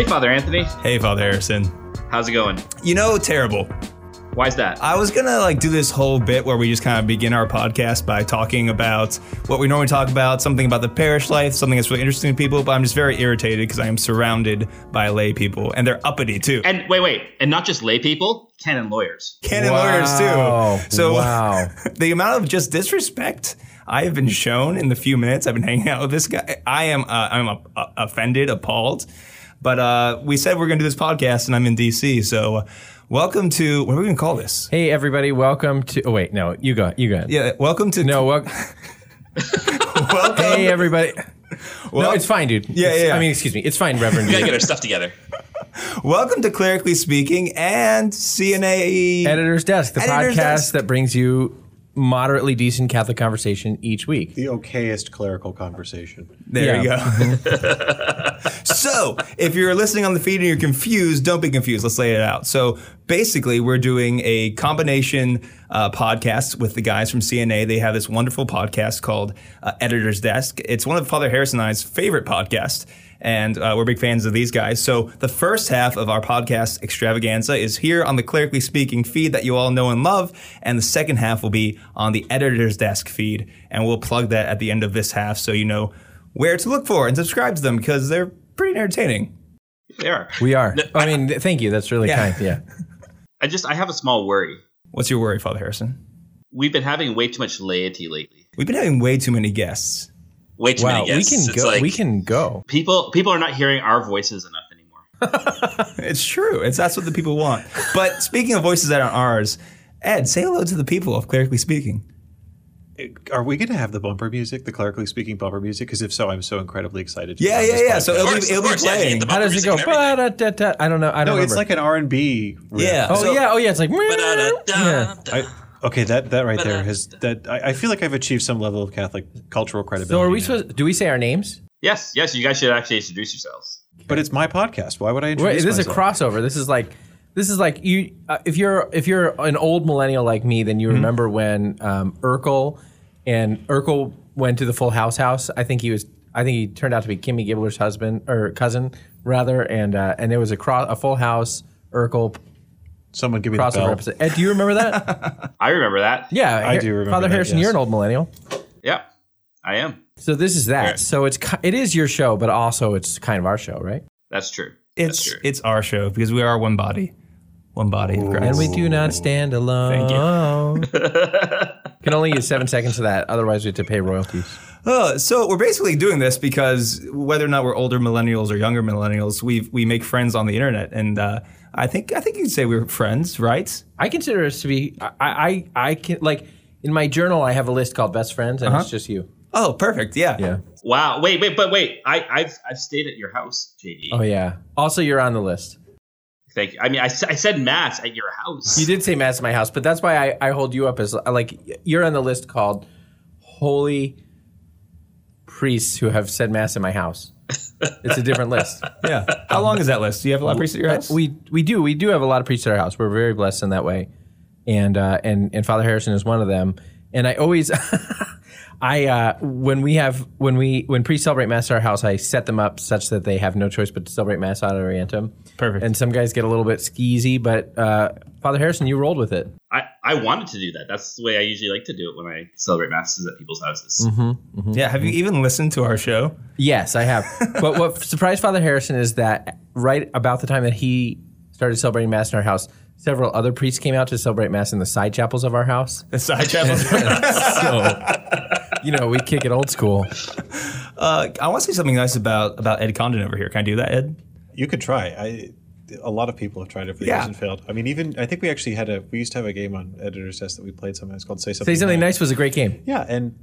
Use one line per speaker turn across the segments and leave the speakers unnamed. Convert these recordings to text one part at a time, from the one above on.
Hey, Father Anthony.
Hey, Father Harrison.
How's it going?
You know, terrible.
Why's that?
I was gonna like do this whole bit where we just kind of begin our podcast by talking about what we normally talk about, something about the parish life, something that's really interesting to people. But I'm just very irritated because I am surrounded by lay people, and they're uppity too.
and wait, wait, and not just lay people, canon lawyers.
Canon
Wow.
lawyers too. So
Wow.
the amount of just disrespect I have been shown in the few minutes I've been hanging out with this guy, I am uh, I'm uh, offended, appalled. But uh, we said we're going to do this podcast, and I'm in DC. So uh, welcome to what are we going to call this?
Hey everybody, welcome to. Oh wait, no, you go, you go.
Yeah, welcome to
No, wel-
welcome.
hey everybody. no, it's fine, dude.
Yeah,
It's-
yeah.
I mean, excuse me, it's fine, Reverend.
We gotta get our stuff together.
Welcome to Clerically Speaking and CNA.
Editor's Desk, the
Editor's
podcast
Desk.
that brings you moderately decent Catholic conversation each week.
the okayest clerical conversation.
There
Yeah.
you go. so, if you're listening on the feed and you're confused, don't be confused. Let's lay it out. So, basically, we're doing a combination uh, podcast with the guys from CNA. They have this wonderful podcast called uh, Editor's Desk. It's one of Father Harrison and I's favorite podcasts. And uh, we're big fans of these guys. So the first half of our podcast extravaganza is here on the Clerically Speaking feed that you all know and love. And the second half will be on the Editor's Desk feed. And we'll plug that at the end of this half so you know where to look for and subscribe to them because they're pretty entertaining.
They are.
We are. I mean, th- thank you. That's really
Yeah.
kind. Yeah.
I just, I have a small worry.
What's your worry, Father Harrison?
We've been having way too much laity lately.
We've been having way too many guests.
Way too
Wow,
many
we can
It's
go.
like
we can go.
people, people are not hearing our voices enough anymore.
It's true. It's that's what the people want. But speaking of voices that aren't ours, Ed, say hello to the people of Clerically Speaking.
Uh, are we going to have the bumper music, the clerically speaking bumper music? Because if so, I'm so incredibly excited. To
Yeah,
be
yeah,
this
yeah. So it'll
course,
be it'll
of
be
course, yeah,
playing.
How does it go? I don't know. I don't
no,
remember.
it's like an R and B.
Yeah.
Oh
So-
yeah. Oh yeah. It's like. Yeah.
Okay, that that right there has that. I, I feel like I've achieved some level of Catholic cultural credibility.
So are we
now.
supposed? Do we say our names?
Yes, yes, you guys should actually introduce yourselves.
But it's my podcast. Why would I
Wait,
introduce
this is a crossover. This is like. This is like you. Uh, if you're if you're an old millennial like me, then you
Mm-hmm.
remember when um, Urkel and Urkel went to the Full House house. I think he was. I think he turned out to be Kimmy Gibbler's husband or cousin rather, and uh, and there was a cross a Full House Urkel
Someone give me the
crossover
bell.
episode. Ed, do you remember that?
I remember that.
Yeah,
I
Har-
do remember
Father
that,
Harrison,
yes.
you're an old millennial.
Yeah, I am.
So this is that.
Yeah.
So it's it is your show, but also it's kind of our show, right?
That's true. That's
It's
true.
it's our show because we are one body, one body of
And we do not stand alone.
Thank
Can only use seven seconds of that. Otherwise, we have to pay royalties.
Uh, so we're basically doing this because whether or not we're older millennials or younger millennials, we we make friends on the internet, and uh, I think I think you can say we're friends, right?
I consider us to be. I I, I can like in my journal. I have a list called best friends, and it's uh-huh. just you.
Oh, perfect. Yeah.
Yeah.
wow. Wait, wait, but wait. I, I've I've stayed at your house, JD.
Oh yeah. Also, you're on the list.
Thank you. I mean, I, s- I said mass at your house.
You did say mass at my house, but that's why I, I hold you up as like you're on the list called holy priests who have said mass in my house. It's a different list.
Yeah. How long is that list? Do you have a lot of priests at your house?
We we do we do have a lot of priests at our house. We're very blessed in that way, and uh, and and Father Harrison is one of them. And I always, I uh, when we have when we when priests celebrate mass at our house, I set them up such that they have no choice but to celebrate mass ad orientem.
Perfect.
And some guys get a little bit skeezy, but uh, Father Harrison, you rolled with it.
I, I wanted to do that. That's the way I usually like to do it when I celebrate masses at people's houses.
Mm-hmm.
yeah. Have you even listened to our show?
Yes, I have. but what surprised Father Harrison is that right about the time that he started celebrating mass in our house, several other priests came out to celebrate mass in the side chapels of our house.
The side chapels.
So, you know, we kick it old school.
uh, I want to say something nice about about Ed Condon over here. Can I do that, Ed?
You could try. I. A lot of people have tried it for the
Yeah.
years and failed. I mean, even I think we actually had a. We used to have a game on Editor's Desk that we played sometimes called "Say Something."
Say something
Nice.
nice was a great game.
Yeah, and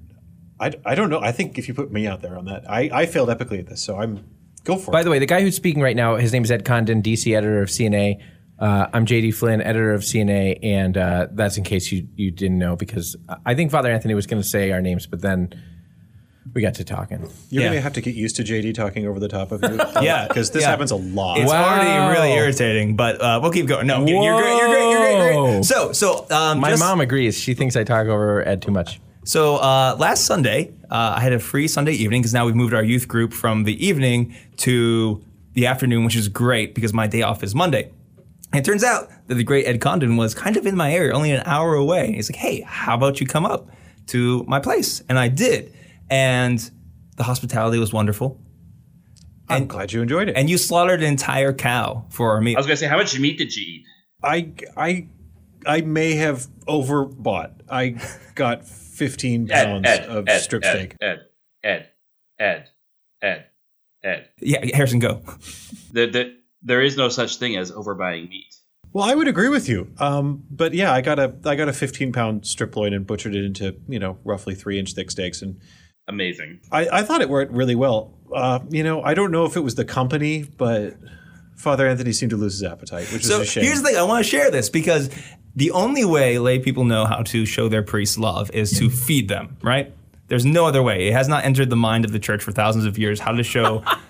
I, I don't know. I think if you put me out there on that, I, I failed epically at this, so I'm go for
By
it.
By the way, the guy who's speaking right now, his name is Ed Condon, DC editor of CNA. Uh, I'm JD Flynn, editor of CNA, and uh, that's in case you, you didn't know because I think Father Anthony was going to say our names, but then we got to talking.
You're
Yeah.
gonna have to get used to JD talking over the top of you.
Yeah,
because this
yeah.
happens a lot.
It's
Wow.
already really irritating, but uh, we'll keep going. No, you're you're great. You're great. You're great. You're great. So, so um,
My
just-
mom agrees. She thinks I talk over Ed too much.
So uh, last Sunday, uh, I had a free Sunday evening because now we've moved our youth group from the evening to the afternoon, which is great because my day off is Monday. And it turns out that the great Ed Condon was kind of in my area, only an hour away. He's like, hey, how about you come up to my place? And I did. And the hospitality was wonderful.
I'm glad you enjoyed it.
And you slaughtered an entire cow for our meal.
I was gonna say, how much meat did you eat?
I I I may have overbought. I got 15 pounds
Ed,
of
Ed,
strip
Ed,
steak.
Ed, Ed, Ed, Ed, Ed.
yeah, Harrison, go.
The, the, there is no such thing as overbuying meat.
Well, I would agree with you. Um, but yeah, I got a I got a 15 pound strip loin and butchered it into you know roughly three inch thick steaks, and
Amazing.
I, I thought it worked really well. Uh, you know, I don't know if it was the company, but Father Anthony seemed to lose his appetite, which
So
is a shame.
here's the thing I want to share this because the only way lay people know how to show their priests love is to feed them, right? There's no other way. It has not entered the mind of the church for thousands of years how to show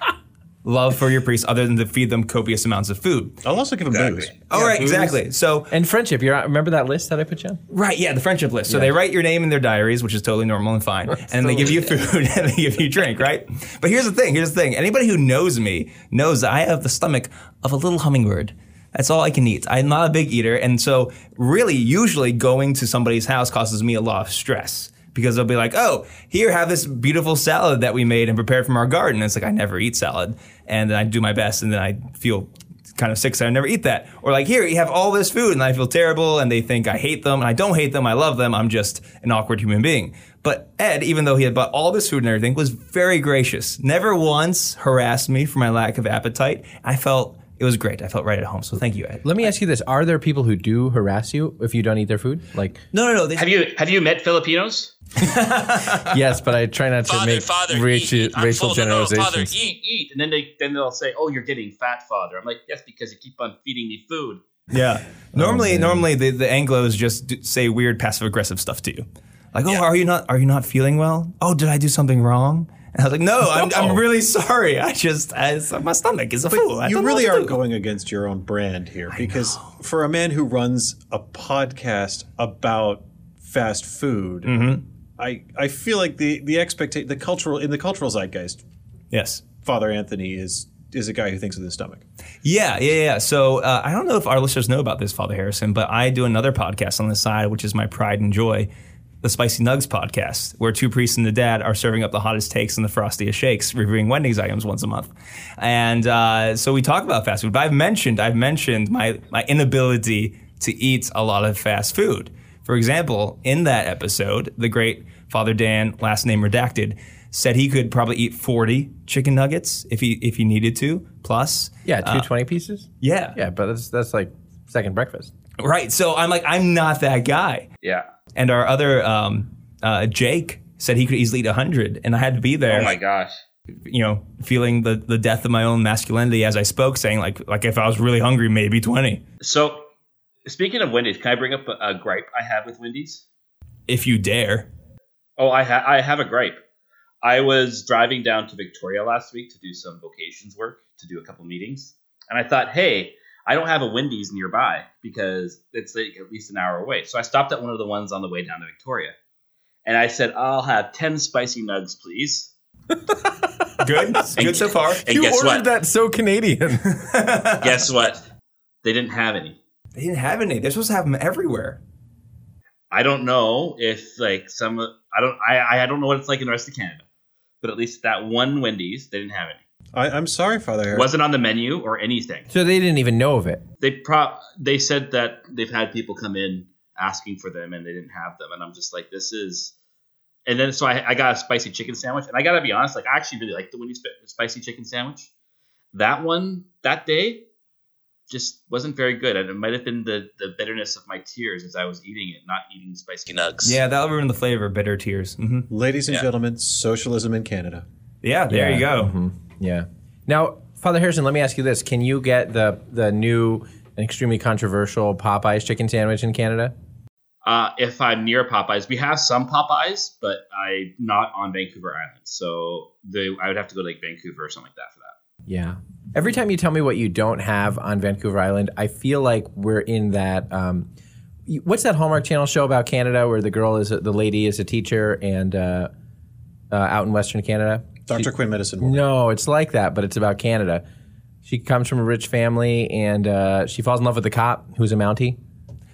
love for your priests other than to feed them copious amounts of food.
I'll also give him booze.
All right, exactly. So,
And friendship. You remember that list that I put you on?
right, yeah, the friendship list. So they write your name in their diaries, which is totally normal and fine, and they give you food and they give you drink, right? But here's the thing. Here's the thing. Anybody who knows me knows that I have the stomach of a little hummingbird. That's all I can eat. I'm not a big eater, and so really, usually going to somebody's house causes me a lot of stress because they'll be like, "Oh, here, have this beautiful salad that we made and prepared from our garden." And it's like I never eat salad, and then I do my best, and then I feel kind of sick, so I never eat that. Or like, here, you have all this food, and I feel terrible, and they think I hate them, and I don't hate them. I love them. I'm just an awkward human being. But Ed, even though he had bought all this food and everything, was very gracious. Never once harassed me for my lack of appetite. I felt it was great. I felt right at home. So thank you, Ed.
Let me ask you this: Are there people who do harass you if you don't eat their food? Like,
No, no, no. They,
Have you have you met Filipinos?
yes, but I try not to
Father,
make
father,
racial,
eat, eat.
Racial
full, no, no,
generalizations.
Father, eat.
Eat, and then they then they'll say, "Oh, you're getting fat, father." I'm like, "Yes, because you keep on feeding me food."
yeah. Oh, normally, normally the, the Anglo's just do, say weird passive aggressive stuff to you, like, "Oh, are you not are you not feeling well? Oh, did I do something wrong?" And I was like, "No, I'm, I'm really sorry. I just I, my stomach is a fool. I
you really are going against your own brand here because for a man who runs a podcast about fast food,
Mm-hmm.
I I feel like the the expectation the cultural in the cultural zeitgeist,
Yes.
Father Anthony is is a guy who thinks of the stomach.
Yeah, yeah, yeah. So uh, I don't know if our listeners know about this, Father Harrison, but I do another podcast on the side, which is my pride and joy, the Spicy Nugs podcast, where two priests and a dad are serving up the hottest takes and the frostiest shakes, reviewing Wendy's items once a month. And uh, so we talk about fast food. But I've mentioned, I've mentioned my my inability to eat a lot of fast food. For example, in that episode, the great Father Dan, last name redacted, said he could probably eat 40 chicken nuggets if he if he needed to, plus.
yeah, two twenty pieces.
Yeah.
Yeah, but that's that's like second breakfast.
Right. So I'm like, I'm not that guy.
Yeah.
And our other um, uh, Jake said he could easily eat 100, and I had to be there.
Oh my gosh.
You know, feeling the the death of my own masculinity as I spoke, saying like like if I was really hungry, maybe 20.
So, speaking of Wendy's, can I bring up a, a gripe I have with Wendy's?
If you dare.
Oh, I ha- I have a gripe. I was driving down to Victoria last week to do some vocations work, to do a couple meetings, and I thought, hey, I don't have a Wendy's nearby because it's like at least an hour away. So I stopped at one of the ones on the way down to Victoria, and I said, I'll have ten spicy nugs, please.
Good. Good so far.
And
you
guess
ordered
what?
that so Canadian.
Guess what? They didn't have any.
They didn't have any. They're supposed to have them everywhere.
I don't know if like some I don't I I don't know what it's like in the rest of Canada, but at least that one Wendy's they didn't have any.
I, I'm sorry, Father Harris.
wasn't on the menu or anything.
so they didn't even know of it.
They pro they said that they've had people come in asking for them and they didn't have them, and I'm just like, this is. And then so I, I got a spicy chicken sandwich, and I gotta be honest, like I actually really like the Wendy's spicy chicken sandwich. That one that day just wasn't very good, and it might have been the the bitterness of my tears as I was eating it, not eating spicy
Nugs.
Yeah, that'll ruin the flavor. Bitter tears. hmm
Ladies and
Yeah.
gentlemen, socialism in Canada.
Yeah, there you go.
Mhm. Yeah. Now, Father Harrison, let me ask you this: Can you get the the new and extremely controversial Popeyes chicken sandwich in Canada?
Uh, if I'm near Popeyes, we have some Popeyes, but I'm not on Vancouver Island, so the I would have to go to like Vancouver or something like that for that.
Yeah. Every time you tell me what you don't have on Vancouver Island, I feel like we're in that. Um, what's that Hallmark Channel show about Canada where the girl is a, the lady is a teacher and uh, uh, out in Western Canada?
Dr. Quinn Medicine Woman.
No, it's like that, but it's about Canada. She comes from a rich family, and uh, she falls in love with the cop, who's a Mountie.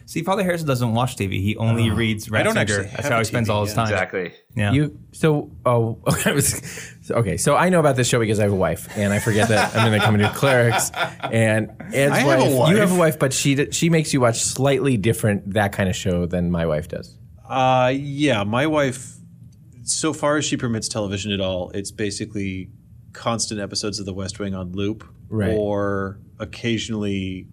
See, Father Harrison doesn't watch TV. He only reads
I don't
Ratzinger.
actually
That's how he spends
TV,
all his
yeah.
time.
Exactly.
Yeah.
You so oh okay, I was- okay so I know about this show because I have a wife and I forget that I'm in the comedy of clerics and Ed's
I have a
wife, you have a
wife.
wife but she she makes you watch slightly different that kind of show than my wife does.
Uh, yeah, my wife, so far as she permits television at all, it's basically constant episodes of The West Wing on loop,
Right.
or occasionally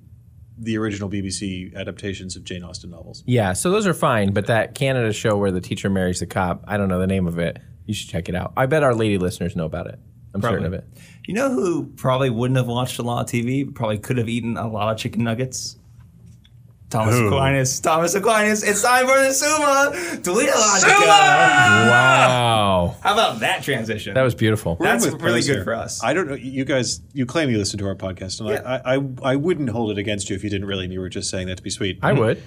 the original BBC adaptations of Jane Austen novels.
Yeah, so those are fine, but that Canada show where the teacher marries the cop, I don't know the name of it. You should check it out. I bet our lady listeners know about it. I'm certain of it.
You know who probably wouldn't have watched a lot of TV, probably could have eaten a lot of chicken nuggets? Thomas
Who?
Aquinas. Thomas Aquinas. It's time for the Summa Tweetologica.
Wow,
How about that transition?
that was beautiful.
That's
We're with
really
Buzz
good
here.
for us.
I don't know. You guys, you claim you listen to our podcast, and
Yeah.
I, I, I wouldn't hold it against you if you didn't really, and you were just saying that to be sweet.
I would.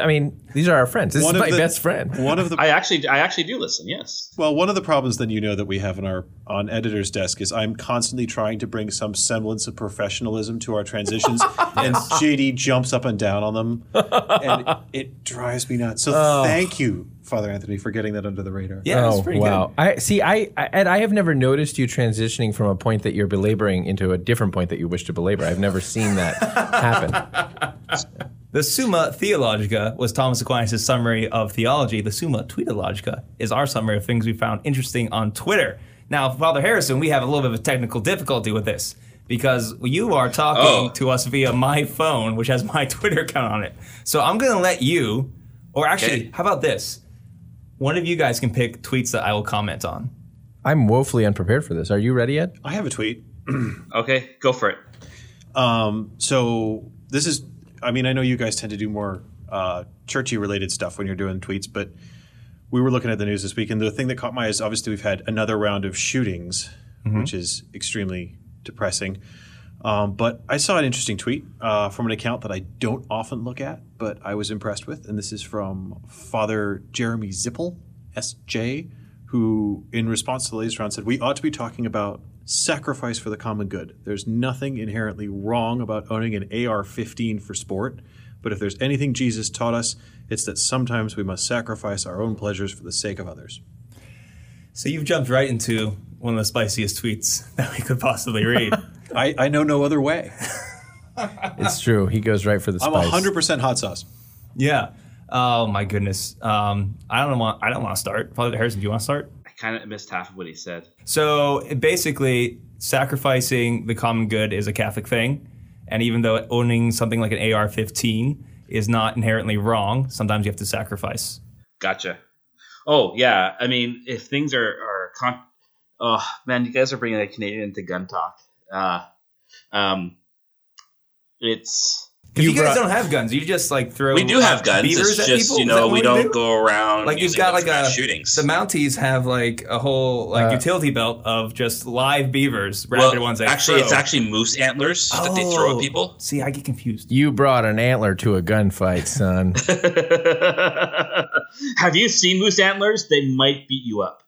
I mean, these are our friends. This
One
is
of
my
the-
best friend.
One of the
I actually, I actually do listen. Yes.
Well, one of the problems then you know that we have in our on editor's desk is I'm constantly trying to bring some semblance of professionalism to our transitions, and JD jumps up and down on them, and it, it drives me nuts. So oh. thank you, Father Anthony, for getting that under the radar.
yeah, it's
Oh
pretty
wow!
good.
I see. I, I Ed, I have never noticed you transitioning from a point that you're belaboring into a different point that you wish to belabor. I've never seen that happen.
The Summa Theologica was Thomas Aquinas' summary of theology. The Summa Tweetologica is our summary of things we found interesting on Twitter. Now, Father Harrison, we have a little bit of a technical difficulty with this because you are talking
Oh.
to us via my phone, which has my Twitter account on it. So I'm going to let you, or actually,
Okay.
how about this? One of you guys can pick tweets that I will comment on.
I'm woefully unprepared for this. Are you ready yet?
I have a tweet.
Okay, go for it.
Um, so this is, I mean, I know you guys tend to do more uh, churchy related stuff when you're doing tweets, but we were looking at the news this week, and the thing that caught my eye is obviously we've had another round of shootings, which is extremely depressing. Um, but I saw an interesting tweet uh, from an account that I don't often look at, but I was impressed with, and this is from Father Jeremy Zipple, SJ, who, in response to the latest round, said we ought to be talking about sacrifice for the common good. There's nothing inherently wrong about owning an AR-15 for sport, but if there's anything Jesus taught us, it's that sometimes we must sacrifice our own pleasures for the sake of others.
So you've jumped right into one of the spiciest tweets that we could possibly read.
I, I know no other way.
It's true. He goes right for the
I'm
spice.
100% hot sauce.
yeah. Oh my goodness. Um, I don't want. I don't want to start. Father Harrison, do you want to start?
Kind of missed half of what he said.
So basically, sacrificing the common good is a Catholic thing, and even though owning something like an AR-15 is not inherently wrong, sometimes you have to sacrifice.
Gotcha. Oh yeah, I mean, if things are are con- oh man, you guys are bringing a Canadian into gun talk. Uh, um, it's
Because you,
You
guys
brought-
don't have guns. You just like throw.
We do
uh,
have guns.
beavers
It's
at
just
people?
you
Is that
know we don't
do?
go around
Like you've got like a
shootings.
the Mounties have like a whole like
Uh,
utility belt of just live beavers, rabid
well,
ones. They
actually,
throw.
it's actually moose antlers that they throw
Oh.
at people.
See, I get confused.
You brought an antler to a gunfight, son.
Have you seen moose antlers? They might beat you up.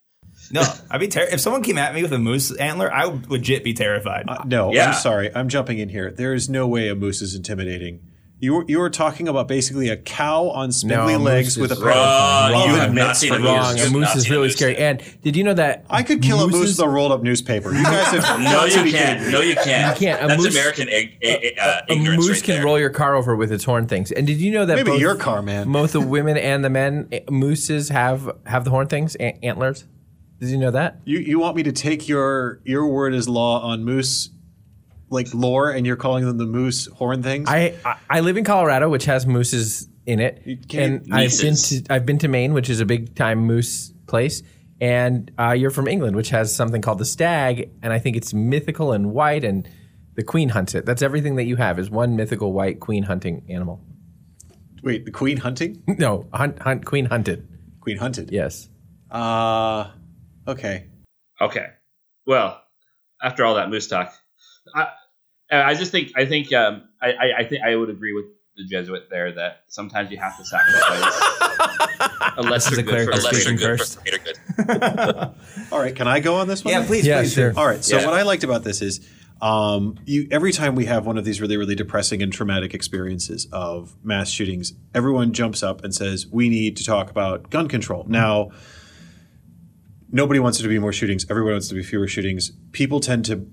No, I'd be ter- if someone came at me with a moose antler, I would legit be terrified.
Uh, no,
Yeah.
I'm sorry. I'm jumping in here. There is no way a moose is intimidating. You were, you were talking about basically a cow on spindly
a moose
legs with a pair of
Wrong. You
oven
have not seen
for
a
ears.
moose.
Wrong. A moose is really
moose.
scary. And did you know that
I could kill a moose with a rolled up newspaper. You guys have
No, you can't. No, you can't.
You can't. A
That's
moose-
American ig- i- uh,
a
ignorance
moose
right
can
there.
roll your car over with its horn things. And did you know that
Maybe
both,
your car, man.
both the women and the men eh, mooses have have the horn things, a- antlers? Did you know that?
You you want me to take your your word as law on moose, like lore, and you're calling them the moose horn things?
I, I I live in Colorado, which has mooses in it, and I've been to I've been to Maine, which is a big time moose place. And uh, you're from England, which has something called the stag, and I think it's mythical and white, and the queen hunts it. That's everything that you have is one mythical white queen hunting animal.
Wait, the queen hunting?
No, hunt, hunt queen hunted.
Queen hunted.
Yes.
Uh okay.
Okay. Well, after all that moose talk, I, I just think I think um, I, I, I think I would agree with the Jesuit there that sometimes you have to sacrifice a lesser
a
good
cleric
for a
A lesser good
first.
for greater good.
All right, can I go on this one?
yeah,
then?
please,
Yeah,
please.
sure.
All right. So
Yeah.
what I liked about this is Um, you every time we have one of these really really depressing and traumatic experiences of mass shootings, everyone jumps up and says we need to talk about gun control. Now, nobody wants there to be more shootings. Everyone wants to be fewer shootings. People tend to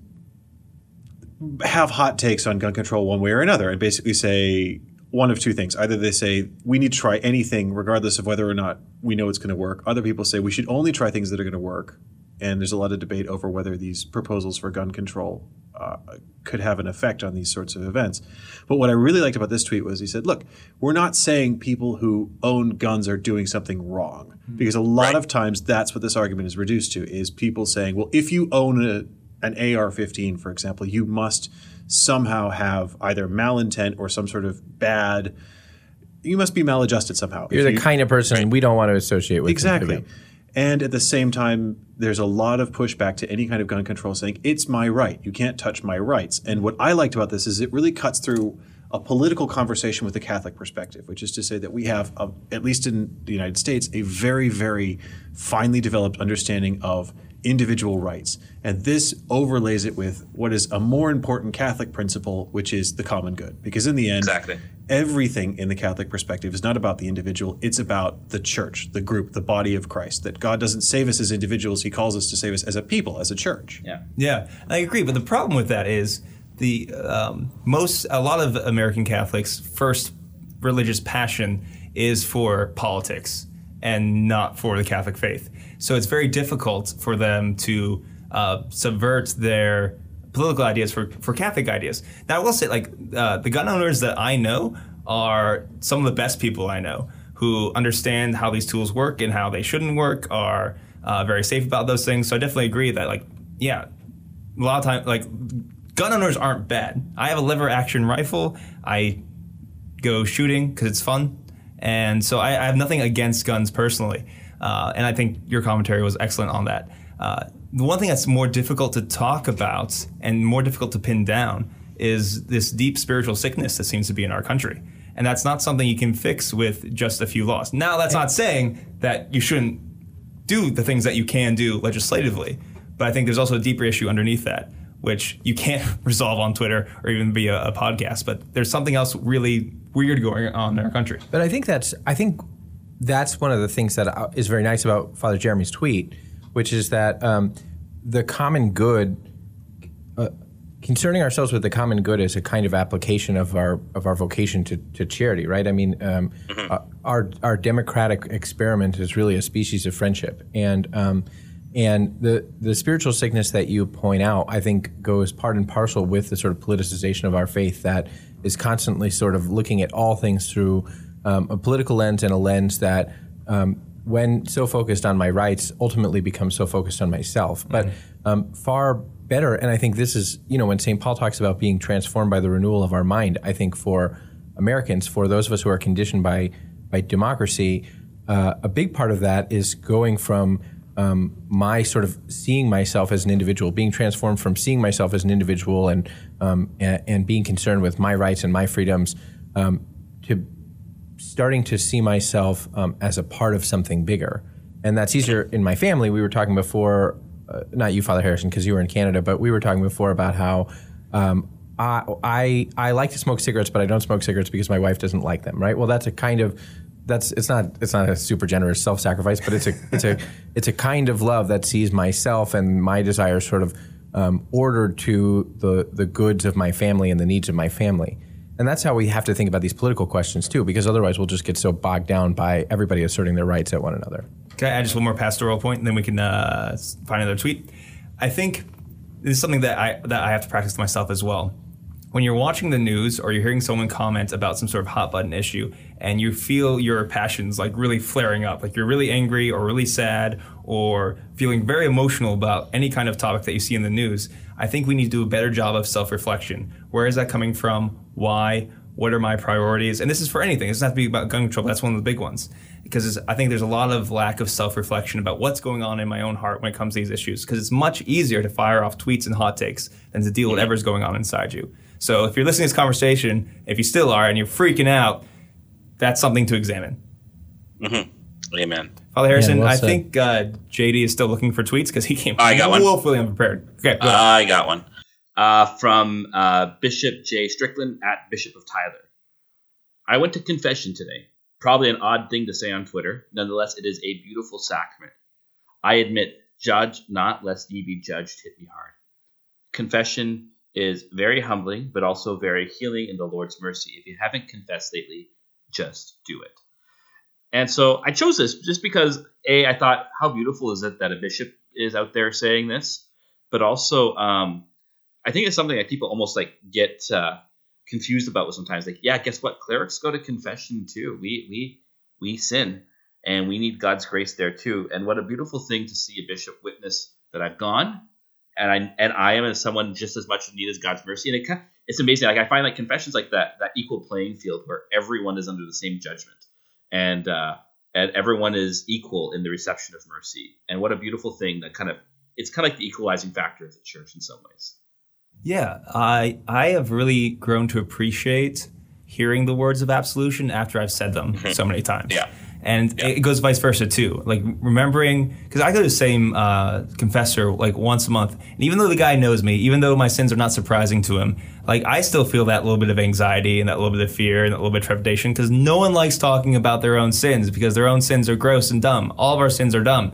have hot takes on gun control one way or another, and basically say one of two things. Either they say we need to try anything, regardless of whether or not we know it's going to work. Other people say we should only try things that are going to work. And there's a lot of debate over whether these proposals for gun control uh, could have an effect on these sorts of events. But what I really liked about this tweet was he said, look, we're not saying people who own guns are doing something wrong. Because a lot
Right.
of times that's what this argument is reduced to is people saying, well, if you own a, an AR-15, for example, you must somehow have either malintent or some sort of bad. You must be maladjusted somehow.
You're the
you-
kind of person we don't want to associate with.
Exactly. And at the same time, there's a lot of pushback to any kind of gun control saying, it's my right. You can't touch my rights. And what I liked about this is it really cuts through a political conversation with the Catholic perspective, which is to say that we have, a, at least in the United States, a very, very finely developed understanding of individual rights. And this overlays it with what is a more important Catholic principle, which is the common good. Because in the end,
Exactly.
everything in the Catholic perspective is not about the individual, it's about the church, the group, the body of Christ. That God doesn't save us as individuals, He calls us to save us as a people, as a church.
Yeah.
Yeah, I agree. But the problem with that is the um, most a lot of American Catholics' first religious passion is for politics and not for the Catholic faith. So it's very difficult for them to uh, subvert their political ideas for, for Catholic ideas. Now, I will say, like uh, the gun owners that I know are some of the best people I know who understand how these tools work and how they shouldn't work. Are uh, very safe about those things. So I definitely agree that, like, yeah, a lot of times, like gun owners aren't bad. I have a lever action rifle. I go shooting because it's fun, and so I, I have nothing against guns personally. Uh, and I think your commentary was excellent on that. Uh, the one thing that's more difficult to talk about and more difficult to pin down is this deep spiritual sickness that seems to be in our country. And that's not something you can fix with just a few laws. Now, that's not saying that you shouldn't do the things that you can do legislatively. But I think there's also a deeper issue underneath that, which you can't resolve on Twitter or even via a podcast. But there's something else really weird going on in our country.
But I think that's I think that's one of the things that uh, very nice about Father Jeremy's tweet, which is that um, the common good, uh, concerning ourselves with the common good is a kind of application of our of our vocation to, to charity, right? I mean, um, uh, our our democratic experiment is really a species of friendship, and um, and the the spiritual sickness that you point out, I think, goes part and parcel with the sort of politicization of our faith that is constantly sort of looking at all things through um, a political lens and a lens that, um, when so focused on my rights, ultimately becomes so focused on myself. But um, far better, and I think this is, you know, when St. Paul talks about being transformed by the renewal of our mind, I think for Americans, for those of us who are conditioned by by democracy, uh, a big part of that is going from um, my sort of seeing myself as an individual, being transformed from seeing myself as an individual and um, and, and being concerned with my rights and my freedoms um, starting to see myself um, as a part of something bigger. And that's easier in my family. We were talking before, uh, not you, Father Harrison, because you were in Canada, but we were talking before about how um, I, I I like to smoke cigarettes, but I don't smoke cigarettes because my wife doesn't like them. Right? Well, that's a kind of that's it's not it's not a super generous self sacrifice, but it's a it's a it's a kind of love that sees myself and my desires sort of um, ordered to the the goods of my family and the needs of my family. And that's how we have to think about these political questions too, because otherwise we'll just get so bogged down by everybody asserting their rights at one another.
Can I add just one more pastoral point, and then we can uh, find another tweet? I think this is something that I that I have to practice myself as well. When you're watching the news or you're hearing someone comment about some sort of hot button issue, and you feel your passions like really flaring up, like you're really angry or really sad or feeling very emotional about any kind of topic that you see in the news, I think we need to do a better job of self-reflection. Where is that coming from? Why? What are my priorities? And this is for anything. It doesn't have to be about gun control. But that's one of the big ones because I think there's a lot of lack of self-reflection about what's going on in my own heart when it comes to these issues. Because it's much easier to fire off tweets and hot takes than to deal with whatever's going on inside you. So if you're listening to this conversation, if you still are and you're freaking out, that's something to examine. Mm-hmm.
Amen.
Father Harrison,
well
I think uh, JD is still looking for tweets because he came
I got one.
woefully unprepared. Okay, go ahead.
I got one.
Uh, from uh, Bishop J. Strickland at Bishop of Tyler. I went to confession today. Probably an odd thing to say on Twitter. Nonetheless, it is a beautiful sacrament. I admit, judge not lest ye be judged hit me hard. Confession is very humbling, but also very healing in the Lord's mercy. If you haven't confessed lately, just do it. And so I chose this just because a I thought how beautiful is it that a bishop is out there saying this, but also um, I think it's something that people almost like get uh, confused about sometimes. Like, yeah, guess what? Clerics go to confession too. We we we sin, and we need God's grace there too. And what a beautiful thing to see a bishop witness that I've gone, and I and I am as someone just as much in need as God's mercy. And it it's amazing. Like I find like confessions like that that equal playing field where everyone is under the same judgment, and uh, and everyone is equal in the reception of mercy. And what a beautiful thing that kind of it's kind of like the equalizing factor of the church in some ways.
Yeah, I I have really grown to appreciate hearing the words of absolution after I've said them so many times.
Yeah.
And it goes vice versa too. Like remembering, because I go to the same uh, confessor like once a month, and even though the guy knows me, even though my sins are not surprising to him, like I still feel that little bit of anxiety and that little bit of fear and that little bit of trepidation because no one likes talking about their own sins because their own sins are gross and dumb. All of our sins are dumb.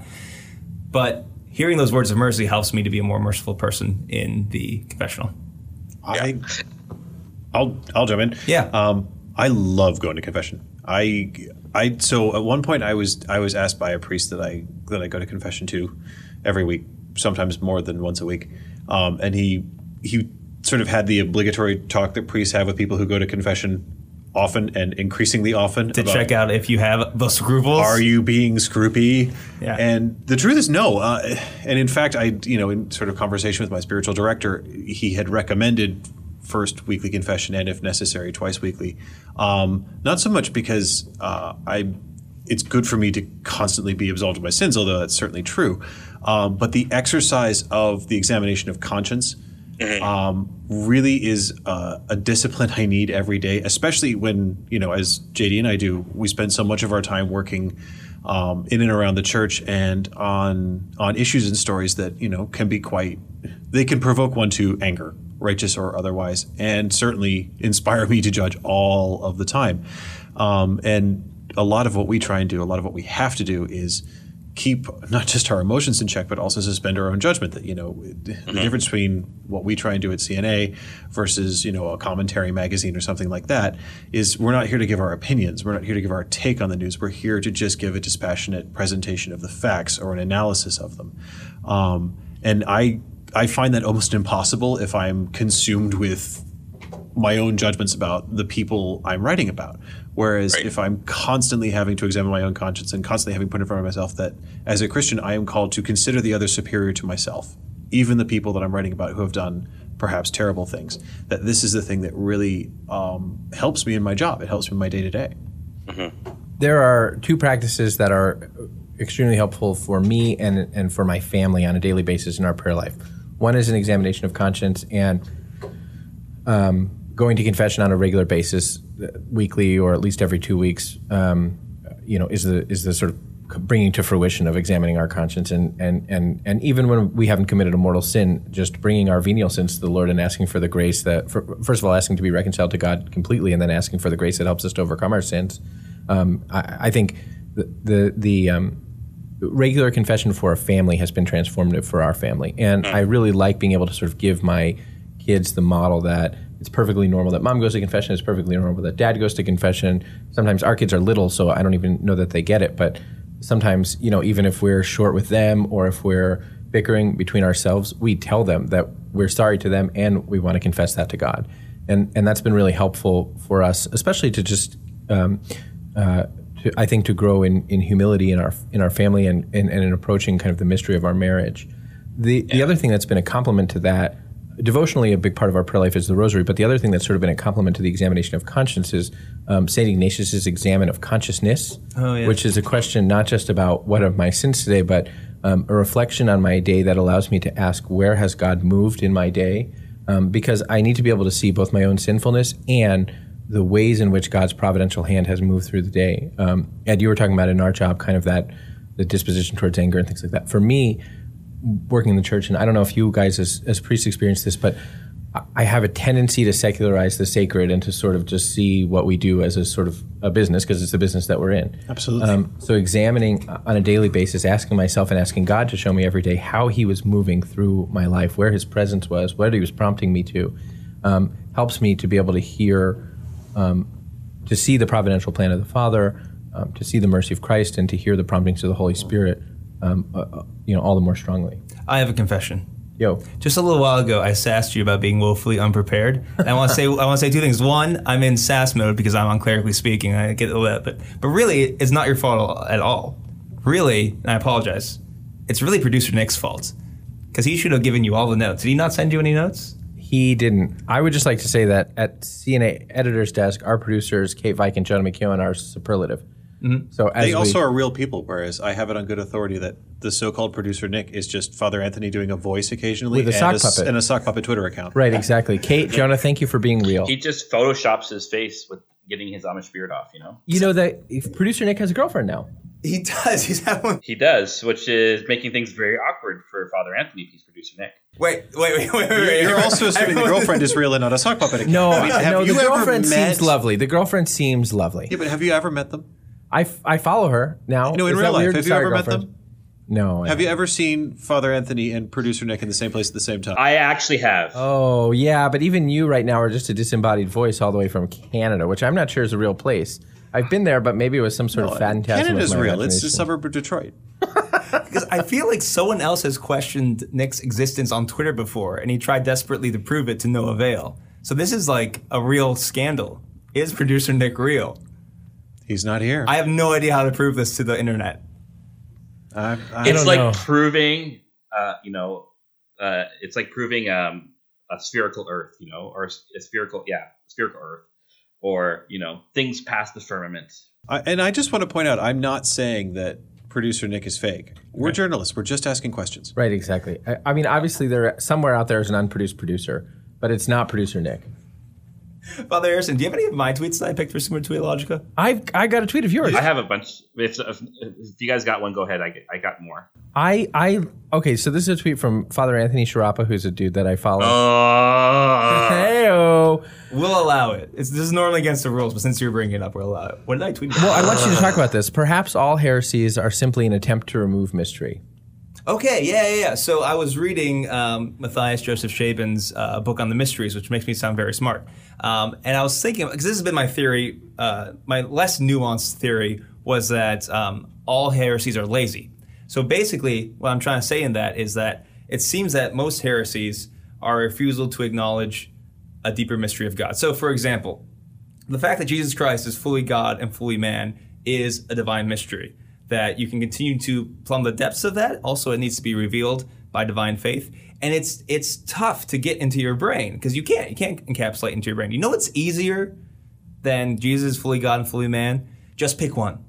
But hearing those words of mercy helps me to be a more merciful person in the confessional.
I, I'll I'll jump in.
Yeah.
Um, I love going to confession. I I so at one point I was I was asked by a priest that I that I go to confession to every week, sometimes more than once a week, um, and he he sort of had the obligatory talk that priests have with people who go to confession often and increasingly often
To check out if you have the scruples.
are you being scroopy?
Yeah.
And the truth is no. Uh, and in fact, I, you know, in sort of conversation with my spiritual director, he had recommended first weekly confession and, if necessary, twice weekly. Um, not so much because uh, I, it's good for me to constantly be absolved of my sins, although that's certainly true. Um, but the exercise of the examination of conscience um, really is a discipline I need every day, especially when, you know, as JD and I do, we spend so much of our time working um, in and around the church and on on issues and stories that, you know, can be quite, they can provoke one to anger, righteous or otherwise, and certainly inspire me to judge all of the time. Um, and a lot of what we try and do, a lot of what we have to do is keep not just our emotions in check, but also suspend our own judgment. That you know, the difference between what we try and do at CNA versus you know a commentary magazine or something like that is we're not here to give our opinions. We're not here to give our take on the news. We're here to just give a dispassionate presentation of the facts or an analysis of them. Um, and I I find that almost impossible if I'm consumed with my own judgments about the people I'm writing about. Whereas
Right.
if I'm constantly having to examine my own conscience and constantly having put in front of myself that as a Christian, I am called to consider the other superior to myself, even the people that I'm writing about who have done perhaps terrible things, that this is the thing that really um, helps me in my job. It helps me in my day to day.
there are two practices that are extremely helpful for me and and for my family on a daily basis in our prayer life. One is an examination of conscience and um, going to confession on a regular basis, weekly or at least every two weeks. Um, you know, is the is the sort of bringing to fruition of examining our conscience and and and and even when we haven't committed a mortal sin, just bringing our venial sins to the Lord and asking for the grace that, for, first of all, asking to be reconciled to God completely, and then asking for the grace that helps us to overcome our sins. Um, I, I think the the, the um, regular confession for a family has been transformative for our family, and I really like being able to sort of give my kids the model that it's perfectly normal that mom goes to confession. It's perfectly normal that dad goes to confession. Sometimes our kids are little, so I don't even know that they get it. But sometimes, you know, even if we're short with them or if we're bickering between ourselves, we tell them that we're sorry to them and we want to confess that to God. And and that's been really helpful for us, especially to just. Um, uh, to, I think to grow in, in humility in our in our family and, and, and in approaching kind of the mystery of our marriage. The the other thing that's been a complement to that, devotionally, a big part of our prayer life is the rosary. But the other thing that's sort of been a complement to the examination of conscience is um, Saint Ignatius's examen of consciousness,
Oh, yes.
which is a question not just about what are my sins today, but um, a reflection on my day that allows me to ask where has God moved in my day, um, because I need to be able to see both my own sinfulness and the ways in which God's providential hand has moved through the day. Um, Ed, you were talking about in our job, kind of that the disposition towards anger and things like that. For me, working in the church, and I don't know if you guys as, as priests experience this, but I have a tendency to secularize the sacred and to sort of just see what we do as a sort of a business because it's the business that we're in.
Absolutely.
Um, so examining on a daily basis, asking myself and asking God to show me every day how He was moving through my life, where His presence was, what He was prompting me to, um, helps me to be able to hear, um, to see the providential plan of the Father, um, to see the mercy of Christ, and to hear the promptings of the Holy Spirit, um, uh, uh, you know, all the more strongly.
I have a confession.
Yo,
Just a little while ago, I sassed you about being woefully unprepared. And I want to say I want to say two things. One, I'm in sass mode because I'm on clerically speaking. I get a little but but really, it's not your fault at all. Really, and I apologize. It's really producer Nick's fault because he should have given you all the notes. Did he not send you any notes?
He didn't. I would just like to say that at CNA editor's desk, our producers, Kate Veik and Jonah McKeown, are superlative. Mm-hmm. So as
They
we,
also are real people, whereas I have it on good authority that the so-called producer Nick is just Father Anthony doing a voice occasionally
With a
and,
sock
s-
puppet.
and a sock puppet Twitter account.
right, exactly. Kate, Jonah, thank you for being real.
He just photoshops his face with getting his Amish beard off. You know,
You know that if producer Nick has a girlfriend now.
He does. He's had one.
he does, which is making things very awkward for Father Anthony, piece producer Nick.
Wait, wait, wait, wait, wait.
You're also assuming the girlfriend is real and not a sock puppet account.
No,
I mean, have
no, the
you ever
girlfriend
met-
seems lovely. The girlfriend seems lovely.
Yeah, but have you ever met them?
I, f- I follow her now.
No, in
Is
real life.
weird?
Have you
Sorry,
ever met them?
No. I
Have you ever seen Father Anthony and producer Nick in the same place at the same time?
I actually have.
Oh yeah, but even you right now are just a disembodied voice all the way from Canada, which I'm not sure is a real place. I've been there, but maybe it was some sort of phantasm.
Canada's
of
real. It's a suburb of Detroit.
Because I feel like someone else has questioned Nick's existence on Twitter before, and he tried desperately to prove it to no avail. So this is like a real scandal. Is producer Nick real?
He's not here.
I have no idea how to prove this to the internet.
I, I,
it's
don't
like
know.
proving, uh, you know, uh, it's like proving um, a spherical Earth, you know, or a spherical, yeah, spherical Earth, or you know, things past the firmament.
I, and I just want to point out, I'm not saying that producer Nick is fake. We're journalists. We're just asking questions.
Right, exactly. I, I mean, obviously, there somewhere out there is an unproduced producer, but it's not producer Nick.
Father Harrison, do you have any of my tweets that I picked for Summa Tweetologica?
I've I got a tweet of yours.
I have a bunch. If, if, if you guys got one, go ahead. I, I got more.
I I okay. So this is a tweet from Father Anthony Sciarappa, who's a dude that I follow.
Uh,
Heyo.
We'll allow it. It's, this is normally against the rules, but since you're bringing it up, we'll allow it. What did I tweet?
Well, I want you to talk about this. Perhaps all heresies are simply an attempt to remove mystery.
Okay, yeah, yeah, yeah. So I was reading um, Matthias Joseph Scheeben's uh, book on the mysteries, which makes me sound very smart. Um, and I was thinking, because this has been my theory, uh, my less nuanced theory was that um, all heresies are lazy. So basically, what I'm trying to say in that is that it seems that most heresies are a refusal to acknowledge a deeper mystery of God. So, for example, the fact that Jesus Christ is fully God and fully man is a divine mystery. That you can continue to plumb the depths of that. Also, it needs to be revealed by divine faith, and it's it's tough to get into your brain because you can't you can't encapsulate into your brain. You know what's easier than Jesus fully God and fully man? Just pick one,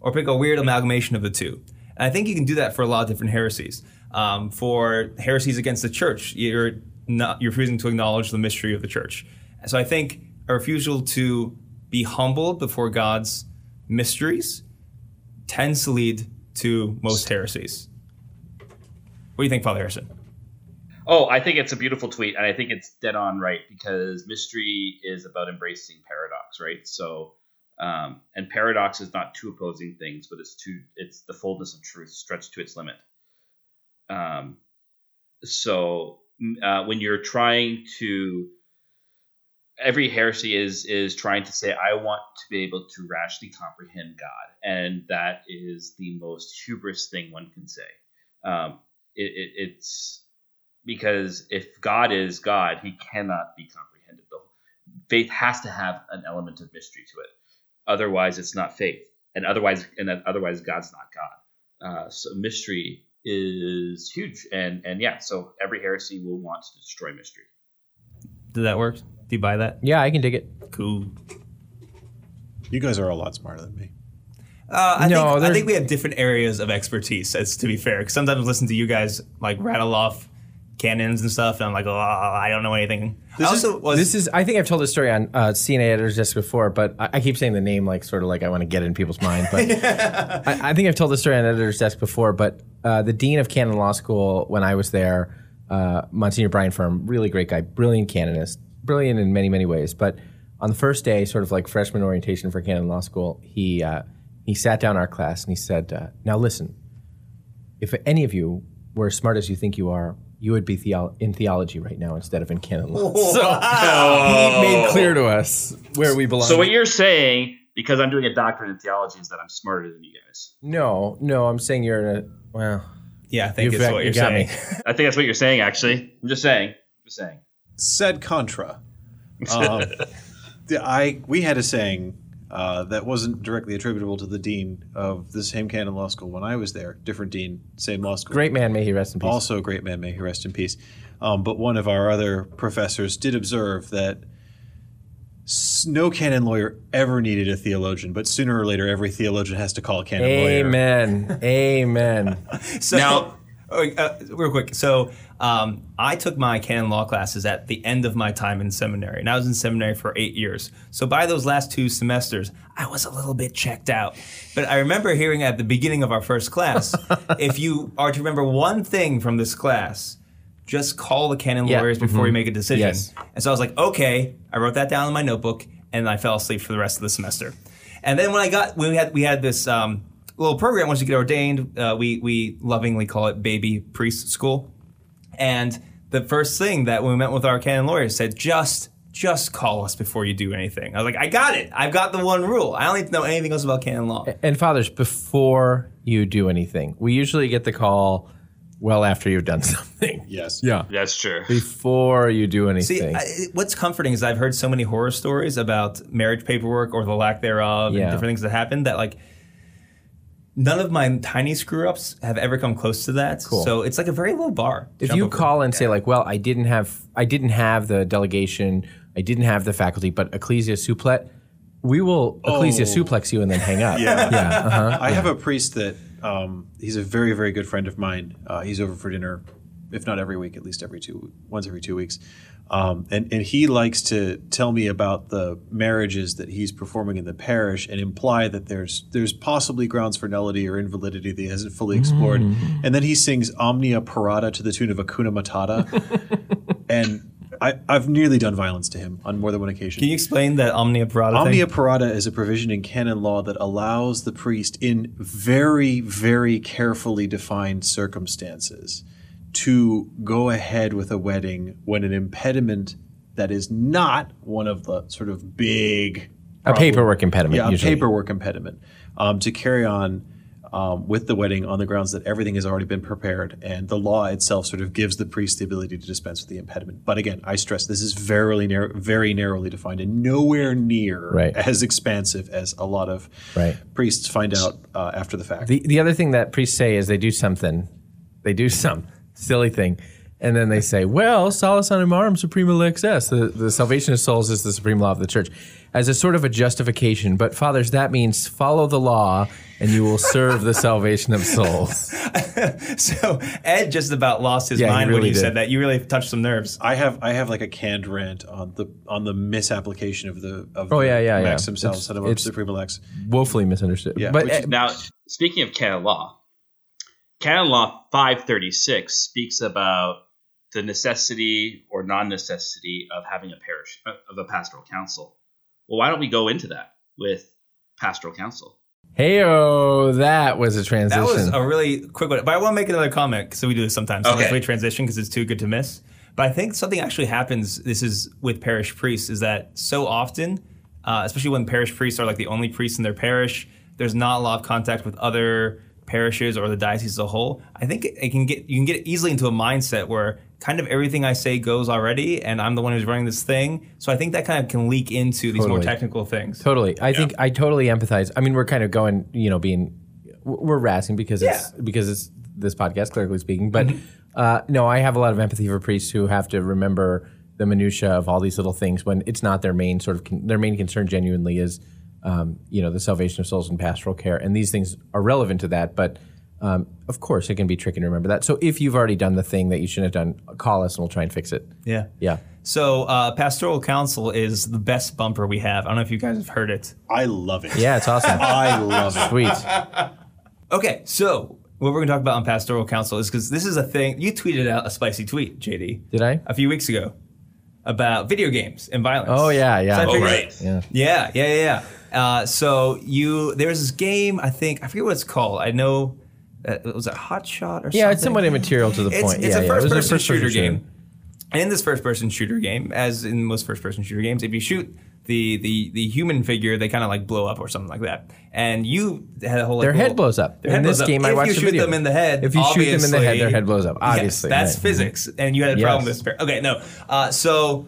or pick a weird amalgamation of the two. And I think you can do that for a lot of different heresies. Um, for heresies against the church, you're not you're refusing to acknowledge the mystery of the church. So I think a refusal to be humbled before God's mysteries tends to lead to most heresies. What do you think, Father Harrison?
Oh, I think it's a beautiful tweet, and I think it's dead on right because mystery is about embracing paradox, right? So, um, and paradox is not two opposing things, but it's two. It's the fullness of truth stretched to its limit. Um, so uh, when you're trying to, every heresy is is trying to say, I want to be able to rationally comprehend God, and that is the most hubris thing one can say. Um, it, it, it's because if God is God, he cannot be comprehended. The faith has to have an element of mystery to it. Otherwise, it's not faith, and otherwise, and otherwise, God's not God. Uh, so mystery is huge, and and yeah, so every heresy will want to destroy mystery.
Did that work? Do you buy that?
Yeah, I can dig it.
Cool.
You guys are a lot smarter than me.
Uh, I,
No,
think, I
there's-
think we have different areas of expertise. As to be fair, because sometimes I listen to you guys like rattle off canons and stuff, and I'm like, oh, I don't know anything. I also was
This is. I think I've told this story on uh, CNA Editor's Desk before, but I, I keep saying the name like sort of like I want to get it in people's mind. But I, I think I've told this story on Editor's Desk before. But uh, the dean of Canon Law School, when I was there, uh, Monsignor Brian Ferme, really great guy, brilliant canonist, brilliant in many many ways. But on the first day, sort of like freshman orientation for canon law school, he uh, he sat down our class and he said, uh, "Now listen, if any of you were as smart as you think you are." You would be theo- in theology right now instead of in canon law. So he made clear to us where we belong.
So what you're saying, because I'm doing a doctorate in theology, is that I'm smarter than you guys.
no, no, I'm saying you're in a well.
Yeah, I think
You've
it's
got-
what
you
you're
got
saying.
me.
I think that's what you're saying. Actually, I'm just saying. Just saying.
Said contra. Um, the- I we had a saying uh, that wasn't directly attributable to the dean of the same canon law school when I was there. Different dean, same law school.
Great man, may he rest in peace.
Also, great man, may he rest in peace. Um, but one of our other professors did observe that no canon lawyer ever needed a theologian, but sooner or later, every theologian has to call a canon lawyer.
Amen. Amen.
So,
Now-
uh, real quick. So, um, I took my canon law classes at the end of my time in seminary, and I was in seminary for eight years. So, by those last two semesters, I was a little bit checked out. But I remember hearing at the beginning of our first class, if you are to remember one thing from this class, just call the canon
Yeah.
lawyers before you make a decision.
Yes.
And so I was like, okay. I wrote that down in my notebook, and I fell asleep for the rest of the semester. And then when I got, when we had we had this um, little program once you get ordained, uh, we we lovingly call it baby priest school. And the first thing that when we met with our canon lawyers said, just just call us before you do anything. I was like, I got it. I've got the one rule. I don't need to know anything else about canon law.
And fathers, before you do anything, we usually get the call well after you've done something.
Yes.
Yeah.
That's true.
Before you do
See,
anything.
I, what's comforting is I've heard so many horror stories about marriage paperwork or the lack thereof
Yeah.
and different things that happen that like none of my tiny screw ups have ever come close to that.
Cool.
So it's like a very low bar.
if you call and say like, "Well, I didn't have I didn't have the delegation, I didn't have the faculty, but ecclesia supplet," we will ecclesia
Oh.
suplex you and then hang up.
Yeah.
yeah. Uh-huh.
I have a priest that um, he's a very, very good friend of mine. Uh, he's over for dinner, if not every week, at least every two, once every two weeks. Um, and, and he likes to tell me about the marriages that he's performing in the parish and imply that there's there's possibly grounds for nullity or invalidity that he hasn't fully explored. And then he sings Omnia Parata to the tune of Hakuna Matata. and I, I've nearly done violence to him on more than one occasion.
Can you explain that omnia parata
Omnia parata is a provision in canon law that allows the priest, in very, very carefully defined circumstances, to go ahead with a wedding when an impediment that is not one of the sort of big
A
problem-
paperwork impediment.
yeah, a
usually.
paperwork impediment um, to carry on um, with the wedding on the grounds that everything has already been prepared, and the law itself sort of gives the priest the ability to dispense with the impediment. But again, I stress this is very narrow, very narrowly defined, and nowhere near
Right.
as expansive as a lot of
Right.
priests find out uh, after the fact.
The the other thing that priests say is they do something, they do some silly thing, and then they say, "Well, salus animarum suprema lex est." The the salvation of souls is the supreme law of the church, as a sort of a justification. But fathers, that means follow the law, and you will serve the salvation of souls.
So Ed just about lost his
Yeah, he
mind when
really
you
did.
said that. You really touched some nerves.
I have I have like a canned rant on the on the misapplication of the of
Oh,
the
yeah, yeah, yeah.
maxim salus
It's-
animarum
it's-
suprema lex.
Woefully misunderstood.
Yeah,
but
which
uh,
is-
Now, speaking of canon law, canon law 536 speaks about the necessity or non-necessity of having a parish of a pastoral council. Well, why don't we go into that with pastoral council?
heyo, that was a transition.
That was a really quick one. But I want to make another comment because we do this sometimes. Sometimes
Okay.
we transition because it's too good to miss. But I think something actually happens. This is with parish priests is that so often, uh, especially when parish priests are like the only priests in their parish, there's not a lot of contact with other parishes or the diocese as a whole. I think it, it can get you can get easily into a mindset where kind of everything I say goes already, and I'm the one who's running this thing. So I think that kind of can leak into these more technical things.
Totally. I think I totally empathize. I mean, we're kind of going, you know, being we're razzing because it's because it's this podcast, clerically speaking. But uh, no, I have a lot of empathy for priests who have to remember the minutia of all these little things when it's not their main sort of con- their main concern. Genuinely is, um, you know, the salvation of souls and pastoral care, and these things are relevant to that. But um, of course, it can be tricky to remember that. So if you've already done the thing that you shouldn't have done, call us and we'll try and fix it.
Yeah.
Yeah.
So uh, pastoral council is the best bumper we have. I don't know if you guys have heard it.
I love it.
Yeah, it's awesome.
I love it.
Sweet.
Okay, so what we're going to talk about on Pastoral Council is because this is a thing. You tweeted out a spicy tweet, JD,
Did I?
a few weeks ago about video games and violence.
Oh yeah, yeah.
So
Oh,
figured-
right.
Yeah.
Yeah, yeah, yeah. Yeah. Uh, so you there's this game. I think I forget what it's called. I know uh, it was a Hot Shot or something.
Yeah, it's somewhat immaterial to the
It's,
point.
it's
yeah,
a
yeah. It was
first-person
first-person
shooter game. And in this first-person shooter game, as in most first-person shooter games, if you shoot the the the human figure, they kind of like blow up or something like that. And you had a whole like,
Their head blows up.
Their
In this
blows up.
game, I
if
watched
you shoot
video.
them in the head,
If you shoot them in the head, their head blows up.
Yes,
Obviously,
that's
right.
physics, and you had a problem with this. Okay, no. Uh, so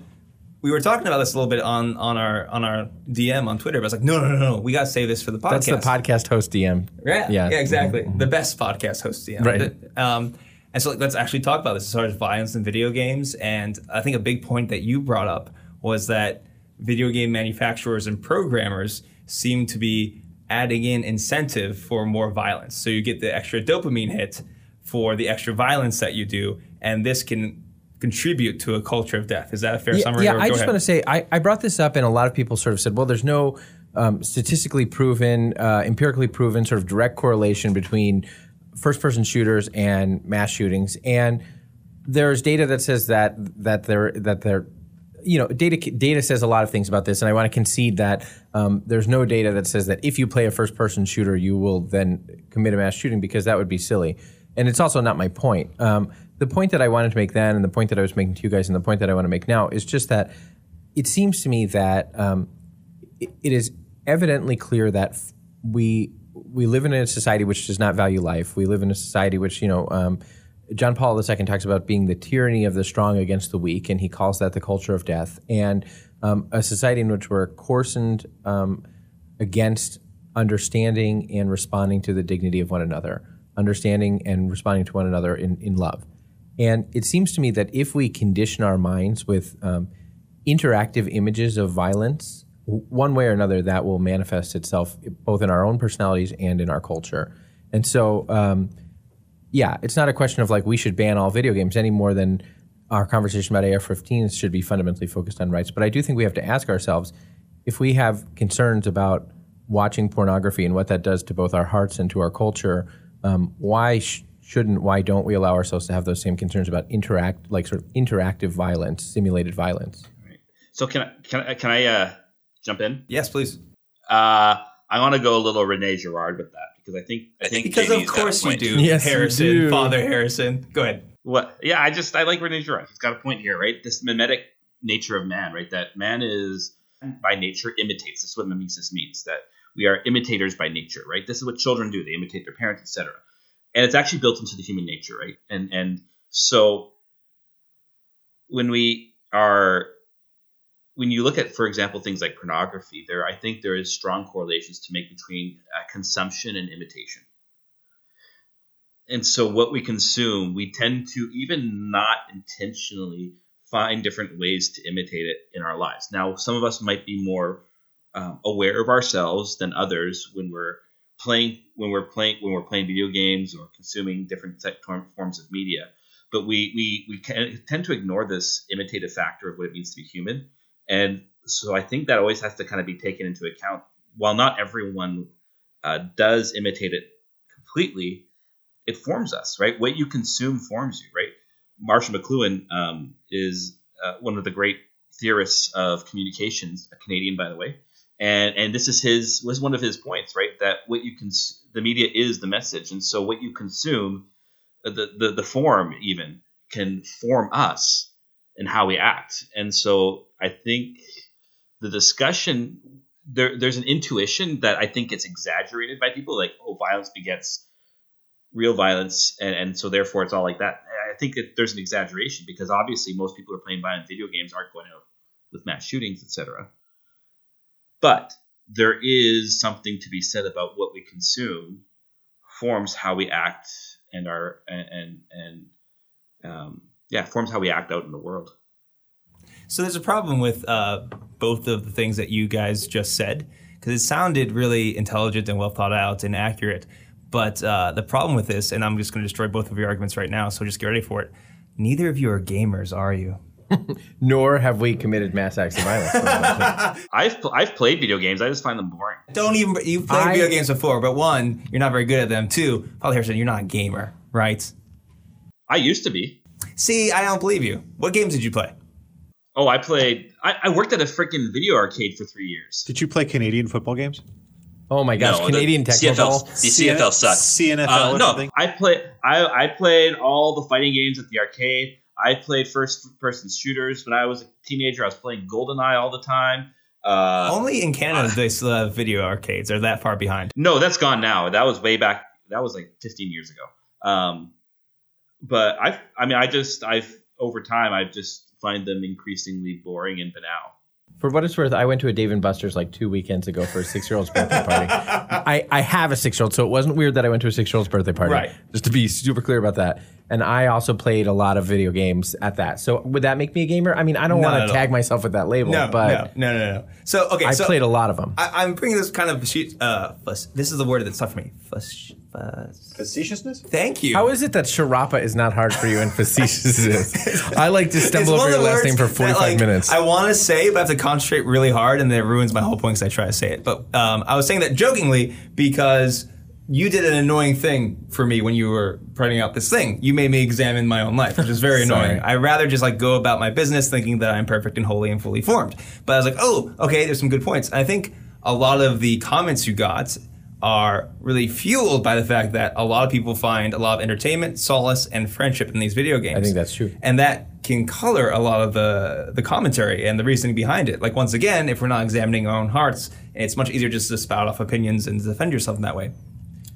we were talking about this a little bit on on our on our DM on Twitter. But I was like, no, no, no, no, we got to save this for the podcast.
That's the podcast host DM.
Yeah,
Yeah.
yeah, exactly. The best podcast host, yeah.
Right.
Um, and so let's actually talk about this as far as violence in video games. And I think a big point that you brought up was that video game manufacturers and programmers seem to be adding in incentive for more violence. So you get the extra dopamine hit for the extra violence that you do, and this can contribute to a culture of death. Is that a fair
Yeah,
summary?
yeah I just
ahead.
want to say I, I brought this up, and a lot of people sort of said, well, there's no um, statistically proven, uh, empirically proven sort of direct correlation between first person shooters and mass shootings. And there's data that says that that they're that they're you know data data says a lot of things about this and i want to concede that um, there's no data that says that if you play a first person shooter you will then commit a mass shooting because that would be silly and it's also not my point um, the point that i wanted to make then and the point that i was making to you guys and the point that i want to make now is just that it seems to me that um, it, it is evidently clear that we we live in a society which does not value life. We live in a society which you know. Um, John Paul II talks about being the tyranny of the strong against the weak, and he calls that the culture of death. And um, a society in which we're coarsened um, against understanding and responding to the dignity of one another, understanding and responding to one another in, in love. And it seems to me that if we condition our minds with um, interactive images of violence, w- one way or another, that will manifest itself both in our own personalities and in our culture. And so, um, yeah, it's not a question of like we should ban all video games any more than our conversation about AR-15s should be fundamentally focused on rights. But I do think we have to ask ourselves if we have concerns about watching pornography and what that does to both our hearts and to our culture. Um, why sh- shouldn't? Why don't we allow ourselves to have those same concerns about interact, like sort of interactive violence, simulated violence?
So can I can I, can I uh, jump in?
yes, please.
Uh, I want to go a little Rene Girard with that because I think I think
Because
JD's
of course you do,
Yes, you
Harrison,
do.
Father Harrison. Go ahead.
What? Yeah, I just I like Rene Girard. He's got a point here, right? This mimetic nature of man, right? That man is by nature imitates. This is what mimesis means. That we are imitators by nature, right? This is what children do. They imitate their parents, etc. And it's actually built into the human nature, right? And and so when we are when you look at, for example, things like pornography, there I think there is strong correlations to make between uh, consumption and imitation and so what we consume we tend to even not intentionally find different ways to imitate it in our lives now some of us might be more um, aware of ourselves than others when we're playing when we're playing when we're playing video games or consuming different form- forms of media but we we we can, tend to ignore this imitative factor of what it means to be human and so i think that always has to kind of be taken into account while not everyone uh, does imitate it completely it forms us, right? What you consume forms you, right? Marshall McLuhan um, is uh, one of the great theorists of communications, a Canadian, by the way, and and this is his was one of his points, right? That what you cons- the media is the message, and so what you consume, uh, the the the form even can form us and how we act, and so I think the discussion there there's an intuition that I think gets exaggerated by people, like oh, violence begets real violence, and, and so therefore it's all like that. I think that there's an exaggeration because obviously most people who are playing violent video games aren't going out with mass shootings, etc. But there is something to be said about what we consume forms how we act and our and and, and um, yeah forms how we act out in the world.
So there's a problem with uh, both of the things that you guys just said because it sounded really intelligent and well thought out and accurate. But uh, the problem with this, and I'm just going to destroy both of your arguments right now, so just get ready for it. Neither of you are gamers, are you?
Nor have we committed mass acts of violence.
I've pl- I've played video games. I just find them boring.
Don't even you've played
I-
video games before, but one, you're not very good at them. Two, Father Harrison, you're not a gamer, right?
I used to be.
See, I don't believe you. What games did you play?
Oh, I played. I, I worked at a freaking video arcade for three years.
Did you play Canadian football games?
oh my gosh,
No, the
Canadian technical.
CFL, the CFL sucks.
CNFL
Uh,
or
no,
something?
I play. I I played all the fighting games at the arcade. I played first person shooters when I was a teenager. I was playing GoldenEye all the time. Uh,
Only in Canada do they still have video arcades. Are that far behind?
no, that's gone now. That was way back. That was like 15 years ago. Um, but I, I mean, I just, I've over time, I've just find them increasingly boring and banal.
For what it's worth, I went to a Dave and Buster's like two weekends ago for a six year old's birthday party. I, I have a six year old, so it wasn't weird that I went to a six year old's birthday party.
Right.
Just to be super clear about that. And I also played a lot of video games at that. So would that make me a gamer? I mean, I don't
Not
want
at
to
all.
tag myself with that label,
No,
but
no, no, no, no. So okay,
I
so
played a lot of them.
I, I'm bringing this kind of. Uh, fuss, this is the word that's tough for me. Fuss, fuss.
Facetiousness?
Thank you.
How is it that Sciarappa is not hard for you and facetious is? I like to stumble over your last name for
that,
45
like,
minutes.
I want to say, but I have to concentrate really hard, and then it ruins my whole point because I try to say it. But um, I was saying that jokingly because you did an annoying thing for me when you were printing out this thing. You made me examine my own life, which is very annoying. I rather just like go about my business thinking that I'm perfect and holy and fully formed. But I was like, oh, okay, there's some good points. And I think a lot of the comments you got are really fueled by the fact that a lot of people find a lot of entertainment, solace, and friendship in these video games.
I think that's true.
And that can color a lot of the the commentary and the reasoning behind it. Like once again, if we're not examining our own hearts, it's much easier just to spout off opinions and defend yourself in that way.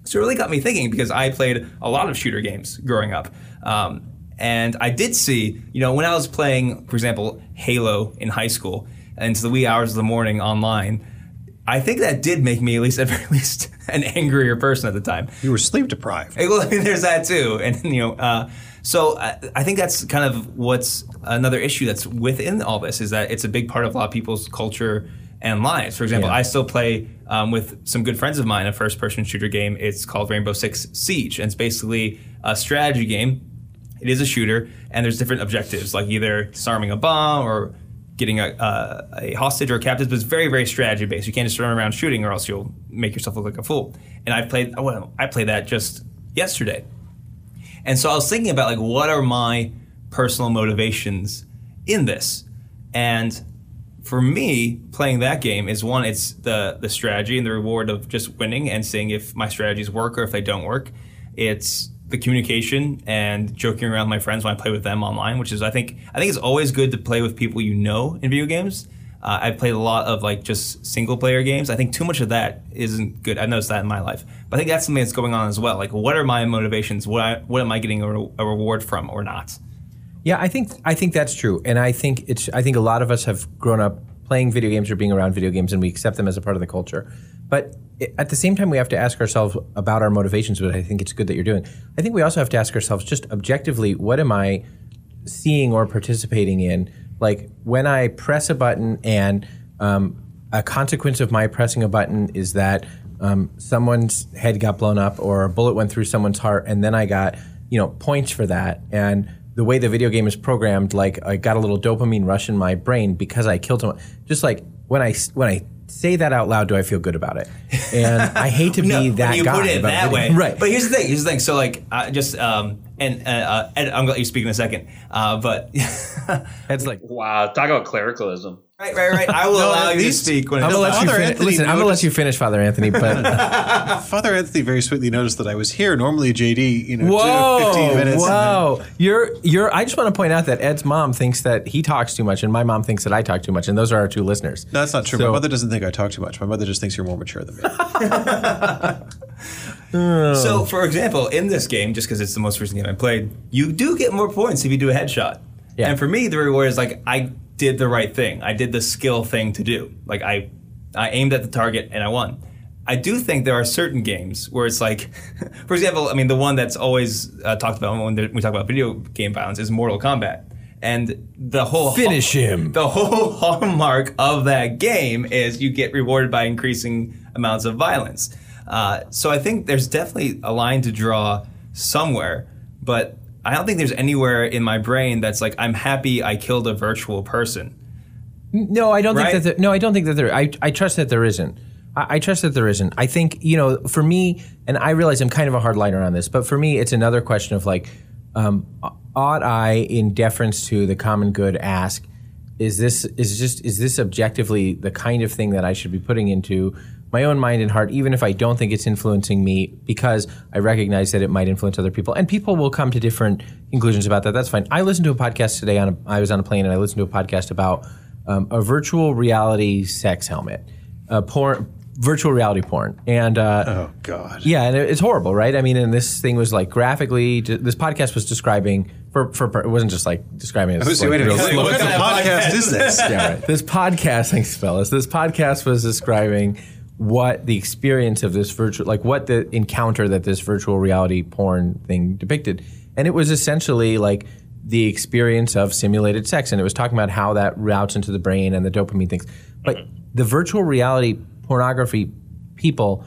So it really got me thinking because I played a lot of shooter games growing up. Um, and I did see, you know, when I was playing, for example, Halo in high school and into the wee hours of the morning online, I think that did make me at least at very least an angrier person at the time.
You were sleep deprived.
Well, I mean, there's that too, and you know, uh, so I, I think that's kind of what's another issue that's within all this is that it's a big part of a lot of people's culture and lives. For example,
Yeah.
I still play um, with some good friends of mine a first-person shooter game. It's called Rainbow Six Siege, and it's basically a strategy game. It is a shooter, and there's different objectives, like either disarming a bomb or getting a, a, a hostage or a captive. But it's very, very strategy based. You can't just run around shooting, or else you'll make yourself look like a fool. And I played, well, I played that just yesterday. And so I was thinking about like what are my personal motivations in this? And for me, playing that game is one, it's the the strategy and the reward of just winning and seeing if my strategies work or if they don't work. It's the communication and joking around with my friends when I play with them online, which is I think I think it's always good to play with people you know in video games. Uh, I've played a lot of like just single player games. I think too much of that isn't good. I've noticed that in my life, but I think that's something that's going on as well. Like, what are my motivations? What I, what am I getting a, re- a reward from or not?
Yeah, I think I think that's true, and I think it's I think a lot of us have grown up playing video games or being around video games, and we accept them as a part of the culture. But at the same time, we have to ask ourselves about our motivations. But I think it's good that you're doing. I think we also have to ask ourselves just objectively, what am I seeing or participating in? Like when I press a button and um, a consequence of my pressing a button is that um, someone's head got blown up or a bullet went through someone's heart, and then I got you know points for that. And the way the video game is programmed, like I got a little dopamine rush in my brain because I killed someone. Just like when I when I say that out loud, do I feel good about it? And I hate to
No,
be
when
that
you
guy.
put it that way,
right?
But here's the thing. Here's the thing. So like, uh, just um, and uh, uh, Ed, I'm gonna let you speak in a second. Uh, but
it's like
Wow, talk about clericalism.
right, right, right. I will
No,
allow you to speak when
I'm gonna let you
Father
finish.
Anthony
Listen, I'm gonna let you finish, Father Anthony. But
Father Anthony very sweetly noticed that I was here. Normally, JD, you know,
whoa,
15 minutes.
whoa, you're you're. I just want to point out that Ed's mom thinks that he talks too much, and my mom thinks that I talk too much, and those are our two listeners.
No, that's not true.
So-
My mother doesn't think I talk too much. My mother just thinks you're more mature than me.
So, for example, in this game, just because it's the most recent game I played, you do get more points if you do a headshot.
Yeah.
And for me, the reward is like I did the right thing. I did the skill thing to do. Like I, I aimed at the target and I won. I do think there are certain games where it's like, for example, I mean, the one that's always uh, talked about when we talk about video game violence is Mortal Kombat. And the whole
Finish him.
The whole hallmark of that game is you get rewarded by increasing amounts of violence. Uh, so I think there's definitely a line to draw somewhere, but I don't think there's anywhere in my brain that's like I'm happy I killed a virtual person.
No, I don't
Right?
think that. There, no, I don't think that there. I, I trust that there isn't. I, I trust that there isn't. I think you know, for me, and I realize I'm kind of a hardliner on this, but for me, it's another question of like, um, ought I, in deference to the common good, ask, is this is just is this objectively the kind of thing that I should be putting into my own mind and heart, even if I don't think it's influencing me, because I recognize that it might influence other people, and people will come to different conclusions about that. That's fine. I listened to a podcast today on a, I was on a plane and I listened to a podcast about um, a virtual reality sex helmet, uh, porn, virtual reality porn, and uh,
Oh God.
yeah, and it- it's horrible, right? I mean, and this thing was like graphically. This podcast was describing for for it wasn't just like describing it. as, like,
wait a minute.
slow-
What kind of podcast is this?
yeah, right. This podcast, thanks, fellas. This podcast was describing what the experience of this virtual, like what the encounter that this virtual reality porn thing depicted, and it was essentially like the experience of simulated sex, and it was talking about how that routes into the brain and the dopamine things. But the virtual reality pornography people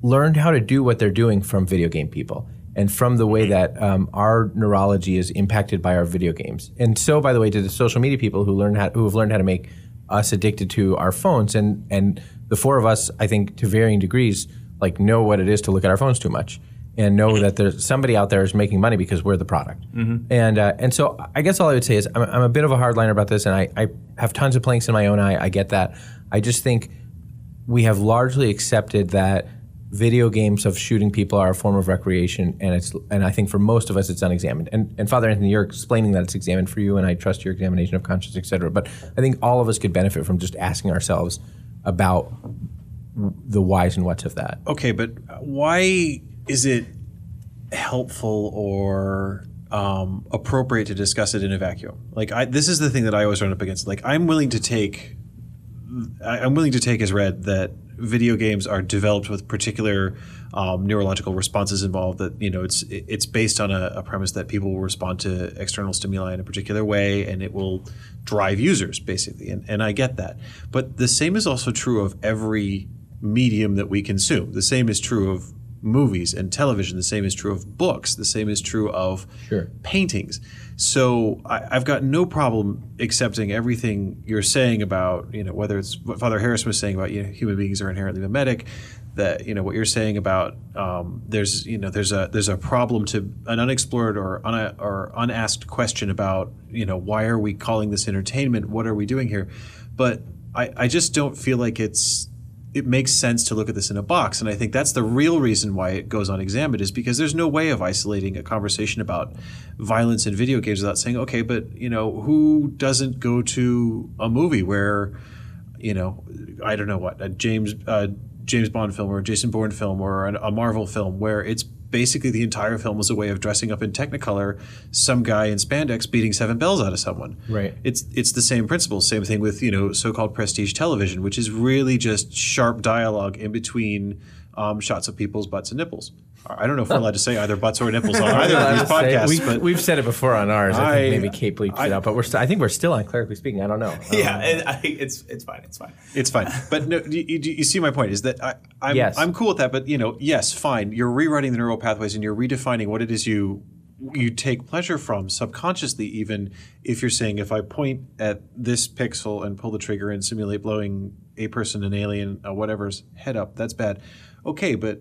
learned how to do what they're doing from video game people and from the way that um, our neurology is impacted by our video games. And so, by the way, to the social media people who learn how, who have learned how to make us addicted to our phones, and and the four of us, I think, to varying degrees, like know what it is to look at our phones too much. And know that there's somebody out there is making money because we're the product, and uh, and so I guess all I would say is I'm, I'm a bit of a hardliner about this, and I, I have tons of planks in my own eye. I get that. I just think we have largely accepted that video games of shooting people are a form of recreation, and it's and I think for most of us it's unexamined. And and Father Anthony, you're explaining that it's examined for you, and I trust your examination of conscience, et cetera. But I think all of us could benefit from just asking ourselves about the whys and whats of that.
Okay, but why is it helpful or um, appropriate to discuss it in a vacuum? Like, I, this is the thing that I always run up against. Like, I'm willing to take, I- I'm willing to take as read that video games are developed with particular um, neurological responses involved. That you know, it's it's based on a, a premise that people will respond to external stimuli in a particular way, and it will drive users basically. And and I get that, but the same is also true of every medium that we consume. The same is true of movies and television. The same is true of books. The same is true of
Sure.
paintings. So I, I've got no problem accepting everything you're saying about you know whether it's what Father Harris was saying about you know human beings are inherently mimetic. That you know what you're saying about um, there's you know there's a there's a problem to an unexplored or un, or unasked question about you know why are we calling this entertainment? What are we doing here? But I, I just don't feel like it's it makes sense to look at this in a box. And I think that's the real reason why it goes unexamined is because there's no way of isolating a conversation about violence in video games without saying, okay, but you know, who doesn't go to a movie where, you know, I don't know what, a James uh, James Bond film or a Jason Bourne film or an, a Marvel film where it's basically the entire film was a way of dressing up in Technicolor some guy in spandex beating seven bells out of someone.
Right.
It's it's the same principle. Same thing with you know so-called prestige television, which is really just sharp dialogue in between um, shots of people's butts and nipples. I don't know if we're allowed to say either butts or nipples on either of these podcasts,
we've,
but
we've said it before on ours. I,
I-
think maybe Kate bleeps
I-
it out, but we're st- I think we're still on clerically speaking. I don't know.
Yeah,
Um,
and I, it's it's fine. It's fine.
It's fine, but no, you, you, you see my point is that I, I'm
Yes.
I'm cool with that. But you know, yes, fine. You're rewriting the neural pathways and you're redefining what it is you you take pleasure from subconsciously. Even if you're saying, if I point at this pixel and pull the trigger and simulate blowing a person, an alien, uh, whatever's head up, that's bad. Okay, but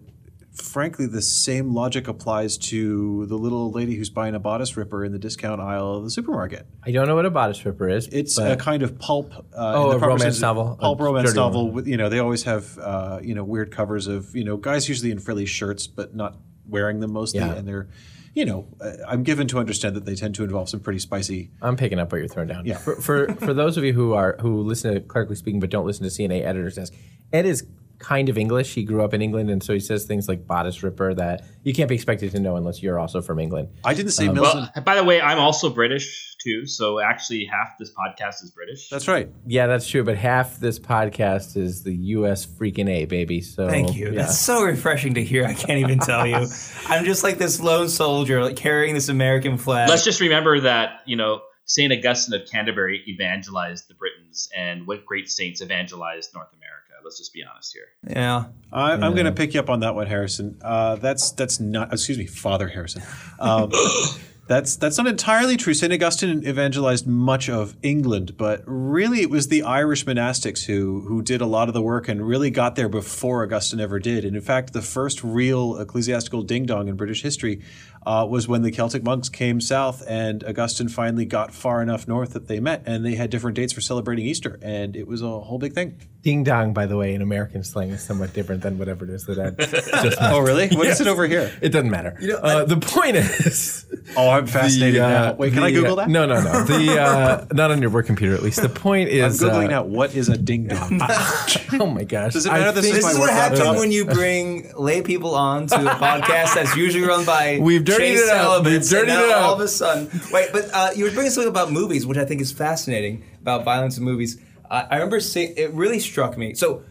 frankly, the same logic applies to the little lady who's buying a bodice ripper in the discount aisle of the supermarket.
I don't know what a bodice ripper is.
It's a kind of pulp. Uh,
Oh, a romance novel,
Pulp
a
romance novel. With you know, they always have uh, you know weird covers of you know guys usually in frilly shirts, but not wearing them mostly,
Yeah.
and they're you know uh, I'm given to understand that they tend to involve some pretty spicy.
I'm picking up what you're throwing down.
Yeah.
For, for for those of you who are who listen to clerically speaking but don't listen to CNA editors desk, Ed is kind of English. He grew up in England, and so he says things like bodice ripper that you can't be expected to know unless you're also from England.
I didn't
Um,
say Milton.
Well, by the way, I'm also British too, so actually half this podcast is British.
that's right.
Yeah, that's true. But half this podcast is the U.S. freaking A baby. So
Thank you.
yeah.
That's so refreshing to hear. I can't even tell you. I'm just like this lone soldier, like carrying this American flag.
Let's just remember that you know Saint Augustine of Canterbury evangelized the Britons, and what great saints evangelized North America. Let's just be honest here.
yeah.
I, I'm going to pick you up on that one, Harrison. Uh, that's that's not. Excuse me, Father Harrison. Um, That's that's not entirely true. Saint Augustine evangelized much of England, but really it was the Irish monastics who who did a lot of the work and really got there before Augustine ever did. And in fact, the first real ecclesiastical ding dong in British history uh, was when the Celtic monks came south, and Augustine finally got far enough north that they met, and they had different dates for celebrating Easter, and it was a whole big thing.
Ding dong, by the way, in American slang is somewhat different than whatever it is that I just.
Oh, really? What is it over here?
It doesn't matter. uh, the point is.
Oh, I'm fascinated
the, uh,
now. Wait, can I Google
uh,
that?
No, no, no. The uh, not on your work computer at least. The point
I'm
is.
googling
uh,
now. What is a ding dong?
Oh my gosh!
Does it matter
I
this
think-
is
This is what happens when you bring lay people on to a podcast that's usually run by
We've dirtied
Chase
it up.
And
dirtied
now
it up.
All of a sudden, wait, but uh, you were bringing something about movies, which I think is fascinating about violence in movies. I I remember seeing it really struck me. So,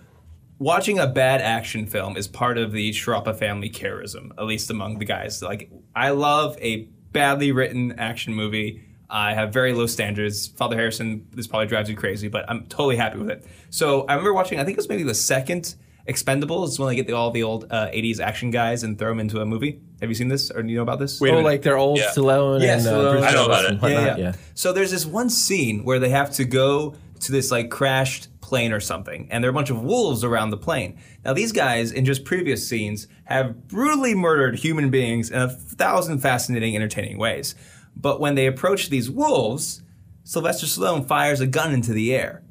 watching a bad action film is part of the Sciarappa family charism, at least among the guys. Like, I love a badly written action movie. I have very low standards. Father Harrison, this probably drives you crazy, but I'm totally happy with it. So I remember watching. I think it was maybe the second Expendables when they get the, all the old uh, '80s action guys and throw them into a movie. Have you seen this or do you know about this?
Oh, like they're old
Yeah.
Stallone
Yeah,
and uh,
Stallone.
Bruce
I know
Willis
about
and
it.
whatnot.
yeah, yeah. So there's this one scene where they have to go to this like crashed plane or something, and there are a bunch of wolves around the plane. Now these guys in just previous scenes have brutally murdered human beings in a thousand fascinating, entertaining ways. But when they approach these wolves, Sylvester Stallone fires a gun into the air,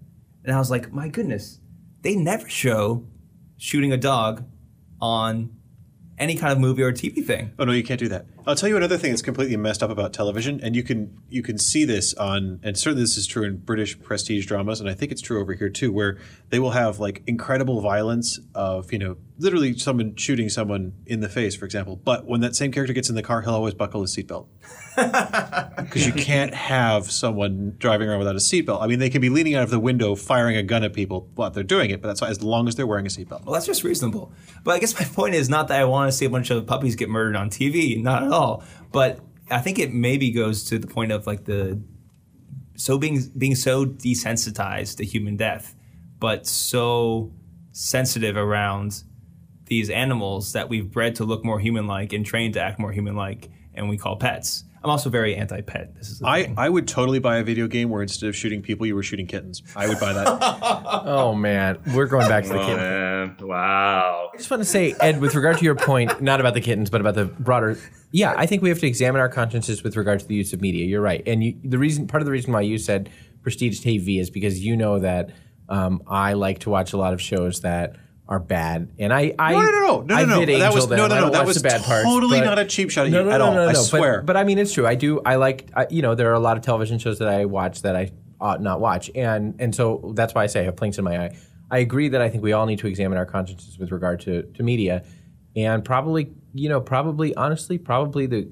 and I was like, my goodness, they never show shooting a dog on any kind of movie or TV thing.
Oh no, you can't do that. I'll tell you another thing that's completely messed up about television, and you can you can see this on, and certainly this is true in British prestige dramas, and I think it's true over here too, where they will have like incredible violence of you know literally someone shooting someone in the face, for example. But when that same character gets in the car, he'll always buckle his seatbelt because you can't have someone driving around without a seatbelt. I mean, they can be leaning out of the window firing a gun at people while they're doing it, but that's as long as they're wearing a seatbelt.
Well, that's just reasonable. But I guess my point is not that I want to see a bunch of puppies get murdered on TV, not at all. But I think it maybe goes to the point of like the so being being so desensitized to human death, but so sensitive around these animals that we've bred to look more human-like and trained to act more human-like, and we call pets. I'm also very anti-pet. This is
I,
thing.
I would totally buy a video game where instead of shooting people, you were shooting kittens. I would buy that.
Oh man, we're going back to the
Oh,
kitten.
man. Wow.
I just want to say, Ed, with regard to your point, not about the kittens, but about the broader. Yeah, I think we have to examine our consciences with regard to the use of media. You're right, and you, the reason, part of the reason why you said prestige TV is because you know that um, I like to watch a lot of shows that are bad, and I, I
No, no, no, no, no,
I
no, no.
vid
That
angel
was-
them.
no, no, no, that was
bad parts,
totally
but-
not a cheap shot at
no,
you
no,
at
no,
all.
No, no,
I
no,
swear.
But, but I mean, it's true. I do. I like. I, you know, there are a lot of television shows that I watch that I ought not watch, and and so that's why I say I have planks in my eye. I agree that I think we all need to examine our consciences with regard to to media, and probably, you know, probably honestly, probably the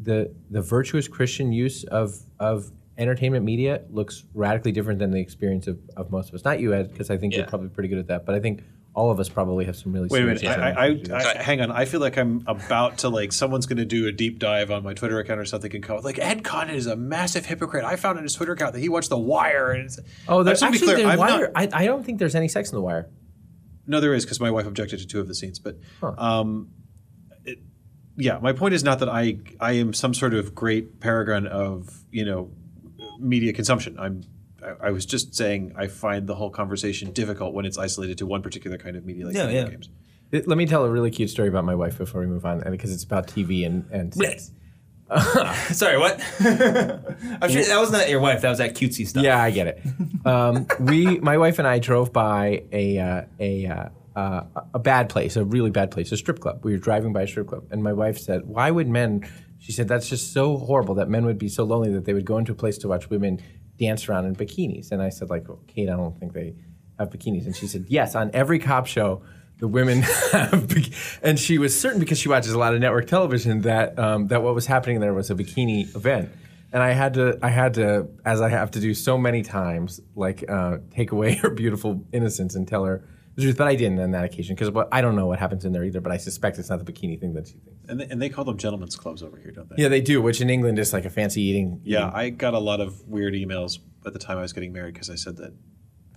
the the virtuous Christian use of of entertainment media looks radically different than the experience of, of most of us. Not you, Ed, because I think you're probably pretty good at that. But I think all of us probably have some really
Wait a minute. I, I. I, hang on. I feel like I'm about to like someone's going to do a deep dive on my Twitter account or something and come like Ed Condon is a massive hypocrite. I found on his Twitter account that he watched The Wire. And it's,
Oh, there's actually
clear,
the wire.
not-
I, I don't think there's any sex in the wire.
no, there is because my wife objected to two of the scenes. But um, it, yeah, my point is not that I I am some sort of great paragon of you know media consumption. I'm I, I was just saying I find the whole conversation difficult when it's isolated to one particular kind of media like
Yeah,
video
yeah.
games.
It- let me tell a really cute story about my wife before we move on, and because it's about TV and and sex.
Sorry, what? I'm sure that was not your wife. That was that cutesy stuff.
Yeah, I get it. Um, we, my wife and I, drove by a uh, a uh, uh, a bad place, a really bad place, a strip club. We were driving by a strip club, and my wife said, "Why would men?" She said, "That's just so horrible that men would be so lonely that they would go into a place to watch women dance around in bikinis." And I said, "Like, Kate, I don't think they have bikinis." And she said, "Yes, on every cop show." The women have, and she was certain because she watches a lot of network television that um, that what was happening there was a bikini event and I had to, I had to, as I have to do so many times, like uh, take away her beautiful innocence and tell her the truth. But I didn't on that occasion because I don't know what happens in there either. But I suspect it's not the bikini thing that she thinks.
And they, and they call them gentlemen's clubs over here, don't they?
Yeah, they do, which in England is like a fancy eating.
Yeah, I got a lot of weird emails at the time I was getting married because I said that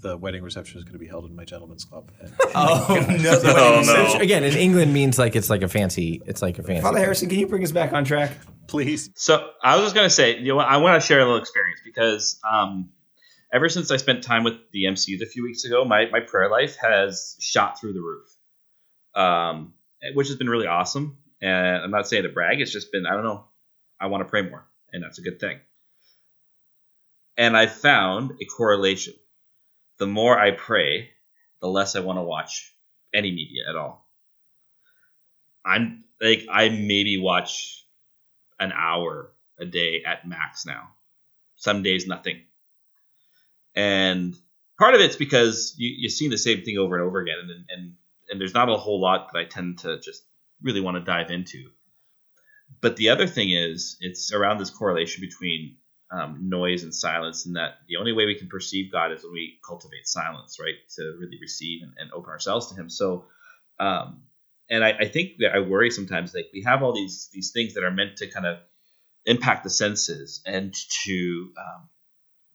the wedding reception is going to be held in my gentleman's club. And
Oh, no.
Oh, no.
Again, in England means like it's like a fancy. It's like a fancy.
Father Harrison, can you bring us back on track?
please,
So I was just gonna say, you know, I want to share a little experience because um, ever since I spent time with the MCs a few weeks ago, my my prayer life has shot through the roof, um, which has been really awesome. And I'm not saying to brag; it's just been I don't know. I want to pray more, and that's a good thing. And I found a correlation. The more I pray, the less I want to watch any media at all. I'm like I maybe watch an hour a day at max now. Some days nothing. And part of it's because you, you've seen the same thing over and over again, and, and and there's not a whole lot that I tend to just really want to dive into. But the other thing is, it's around this correlation between um, noise and silence, and that the only way we can perceive God is when we cultivate silence, right? To really receive and, and open ourselves to Him. So, um, and I, I think that I worry sometimes, like we have all these these things that are meant to kind of impact the senses and to um,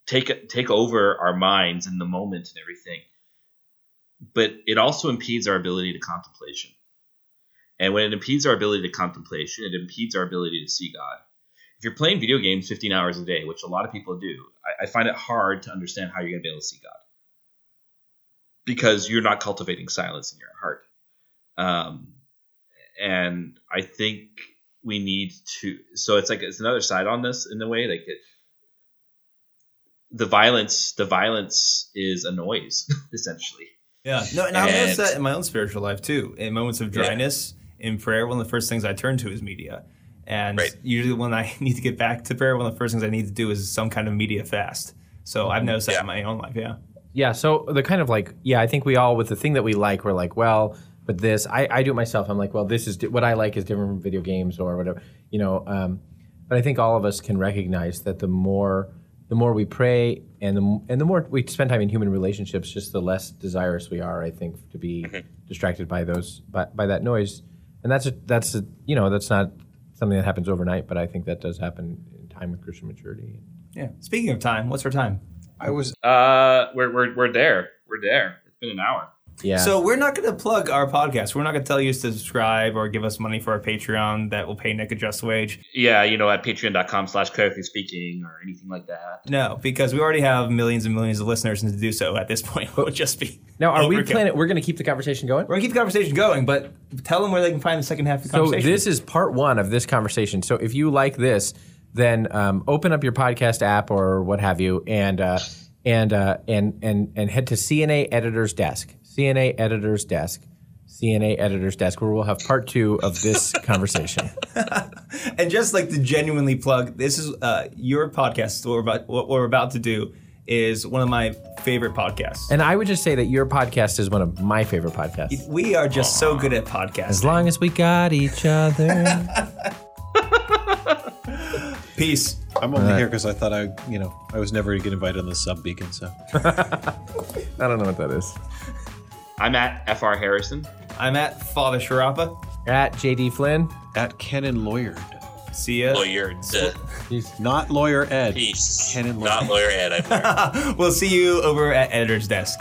take take over our minds in the moment and everything. But it also impedes our ability to contemplation. And when it impedes our ability to contemplation, it impedes our ability to see God. If you're playing video games 15 hours a day, which a lot of people do, I, I find it hard to understand how you're going to be able to see God because you're not cultivating silence in your heart. Um, and I think we need to. So it's like it's another side on this in a way. Like it, the violence, the violence is a noise essentially.
Yeah. No, and I've noticed that in my own spiritual life too. In moments of dryness in prayer, one of the first things I turn to is media. And
Right.
usually when I need to get back to prayer, one of the first things I need to do is some kind of media fast. So I've noticed that
Yeah.
in my own life, yeah.
Yeah. So the kind of like, yeah, I think we all with the thing that we like, we're like, well, but this, I, I do it myself. I'm like, well, this is di- what I like is different from video games or whatever, you know. Um, but I think all of us can recognize that the more, the more we pray and the and the more we spend time in human relationships, just the less desirous we are, I think, to be distracted by those by, by that noise. And that's a that's a you know that's not something that happens overnight, but I think that does happen in time with Christian maturity.
Yeah. Speaking of time, what's our time?
I was
Uh, we're we're we're there. We're there. It's been an hour.
Yeah.
So we're not going to plug our podcast. We're not going to tell you to subscribe or give us money for our Patreon that will pay Nick a just wage.
Yeah, you know, at patreon.com slash clarity speaking or anything like that.
No, because we already have millions and millions of listeners, and to do so at this point would just be.
now, are we planning? We're going to keep the conversation going.
We're gonna keep the conversation going, but tell them where they can find the second half of the
So
conversation.
this is part one of this conversation. So if you like this, then um, open up your podcast app or what have you, and uh, and uh, and and and head to CNA Editor's Desk. CNA Editor's Desk. CNA Editor's Desk, where we'll have part two of this conversation.
and just like to genuinely plug, this is uh, your podcast. What we're about, what we're about to do is one of my favorite podcasts.
And I would just say that your podcast is one of my favorite podcasts.
we are just so good at podcasts.
As long as we got each other.
Peace.
I'm only here because I thought I, you know, I was never going to get invited on the sub beacon. So
I don't know what that is.
I'm at FR Harrison.
I'm at Father Sciarappa.
At JD Flynn.
at Kenan Lawyered,
See ya.
Lawyer D.
not lawyer Ed.
Peace.
Kenan
Not lawyer Ed. I'm
we'll see you over at Editor's Desk.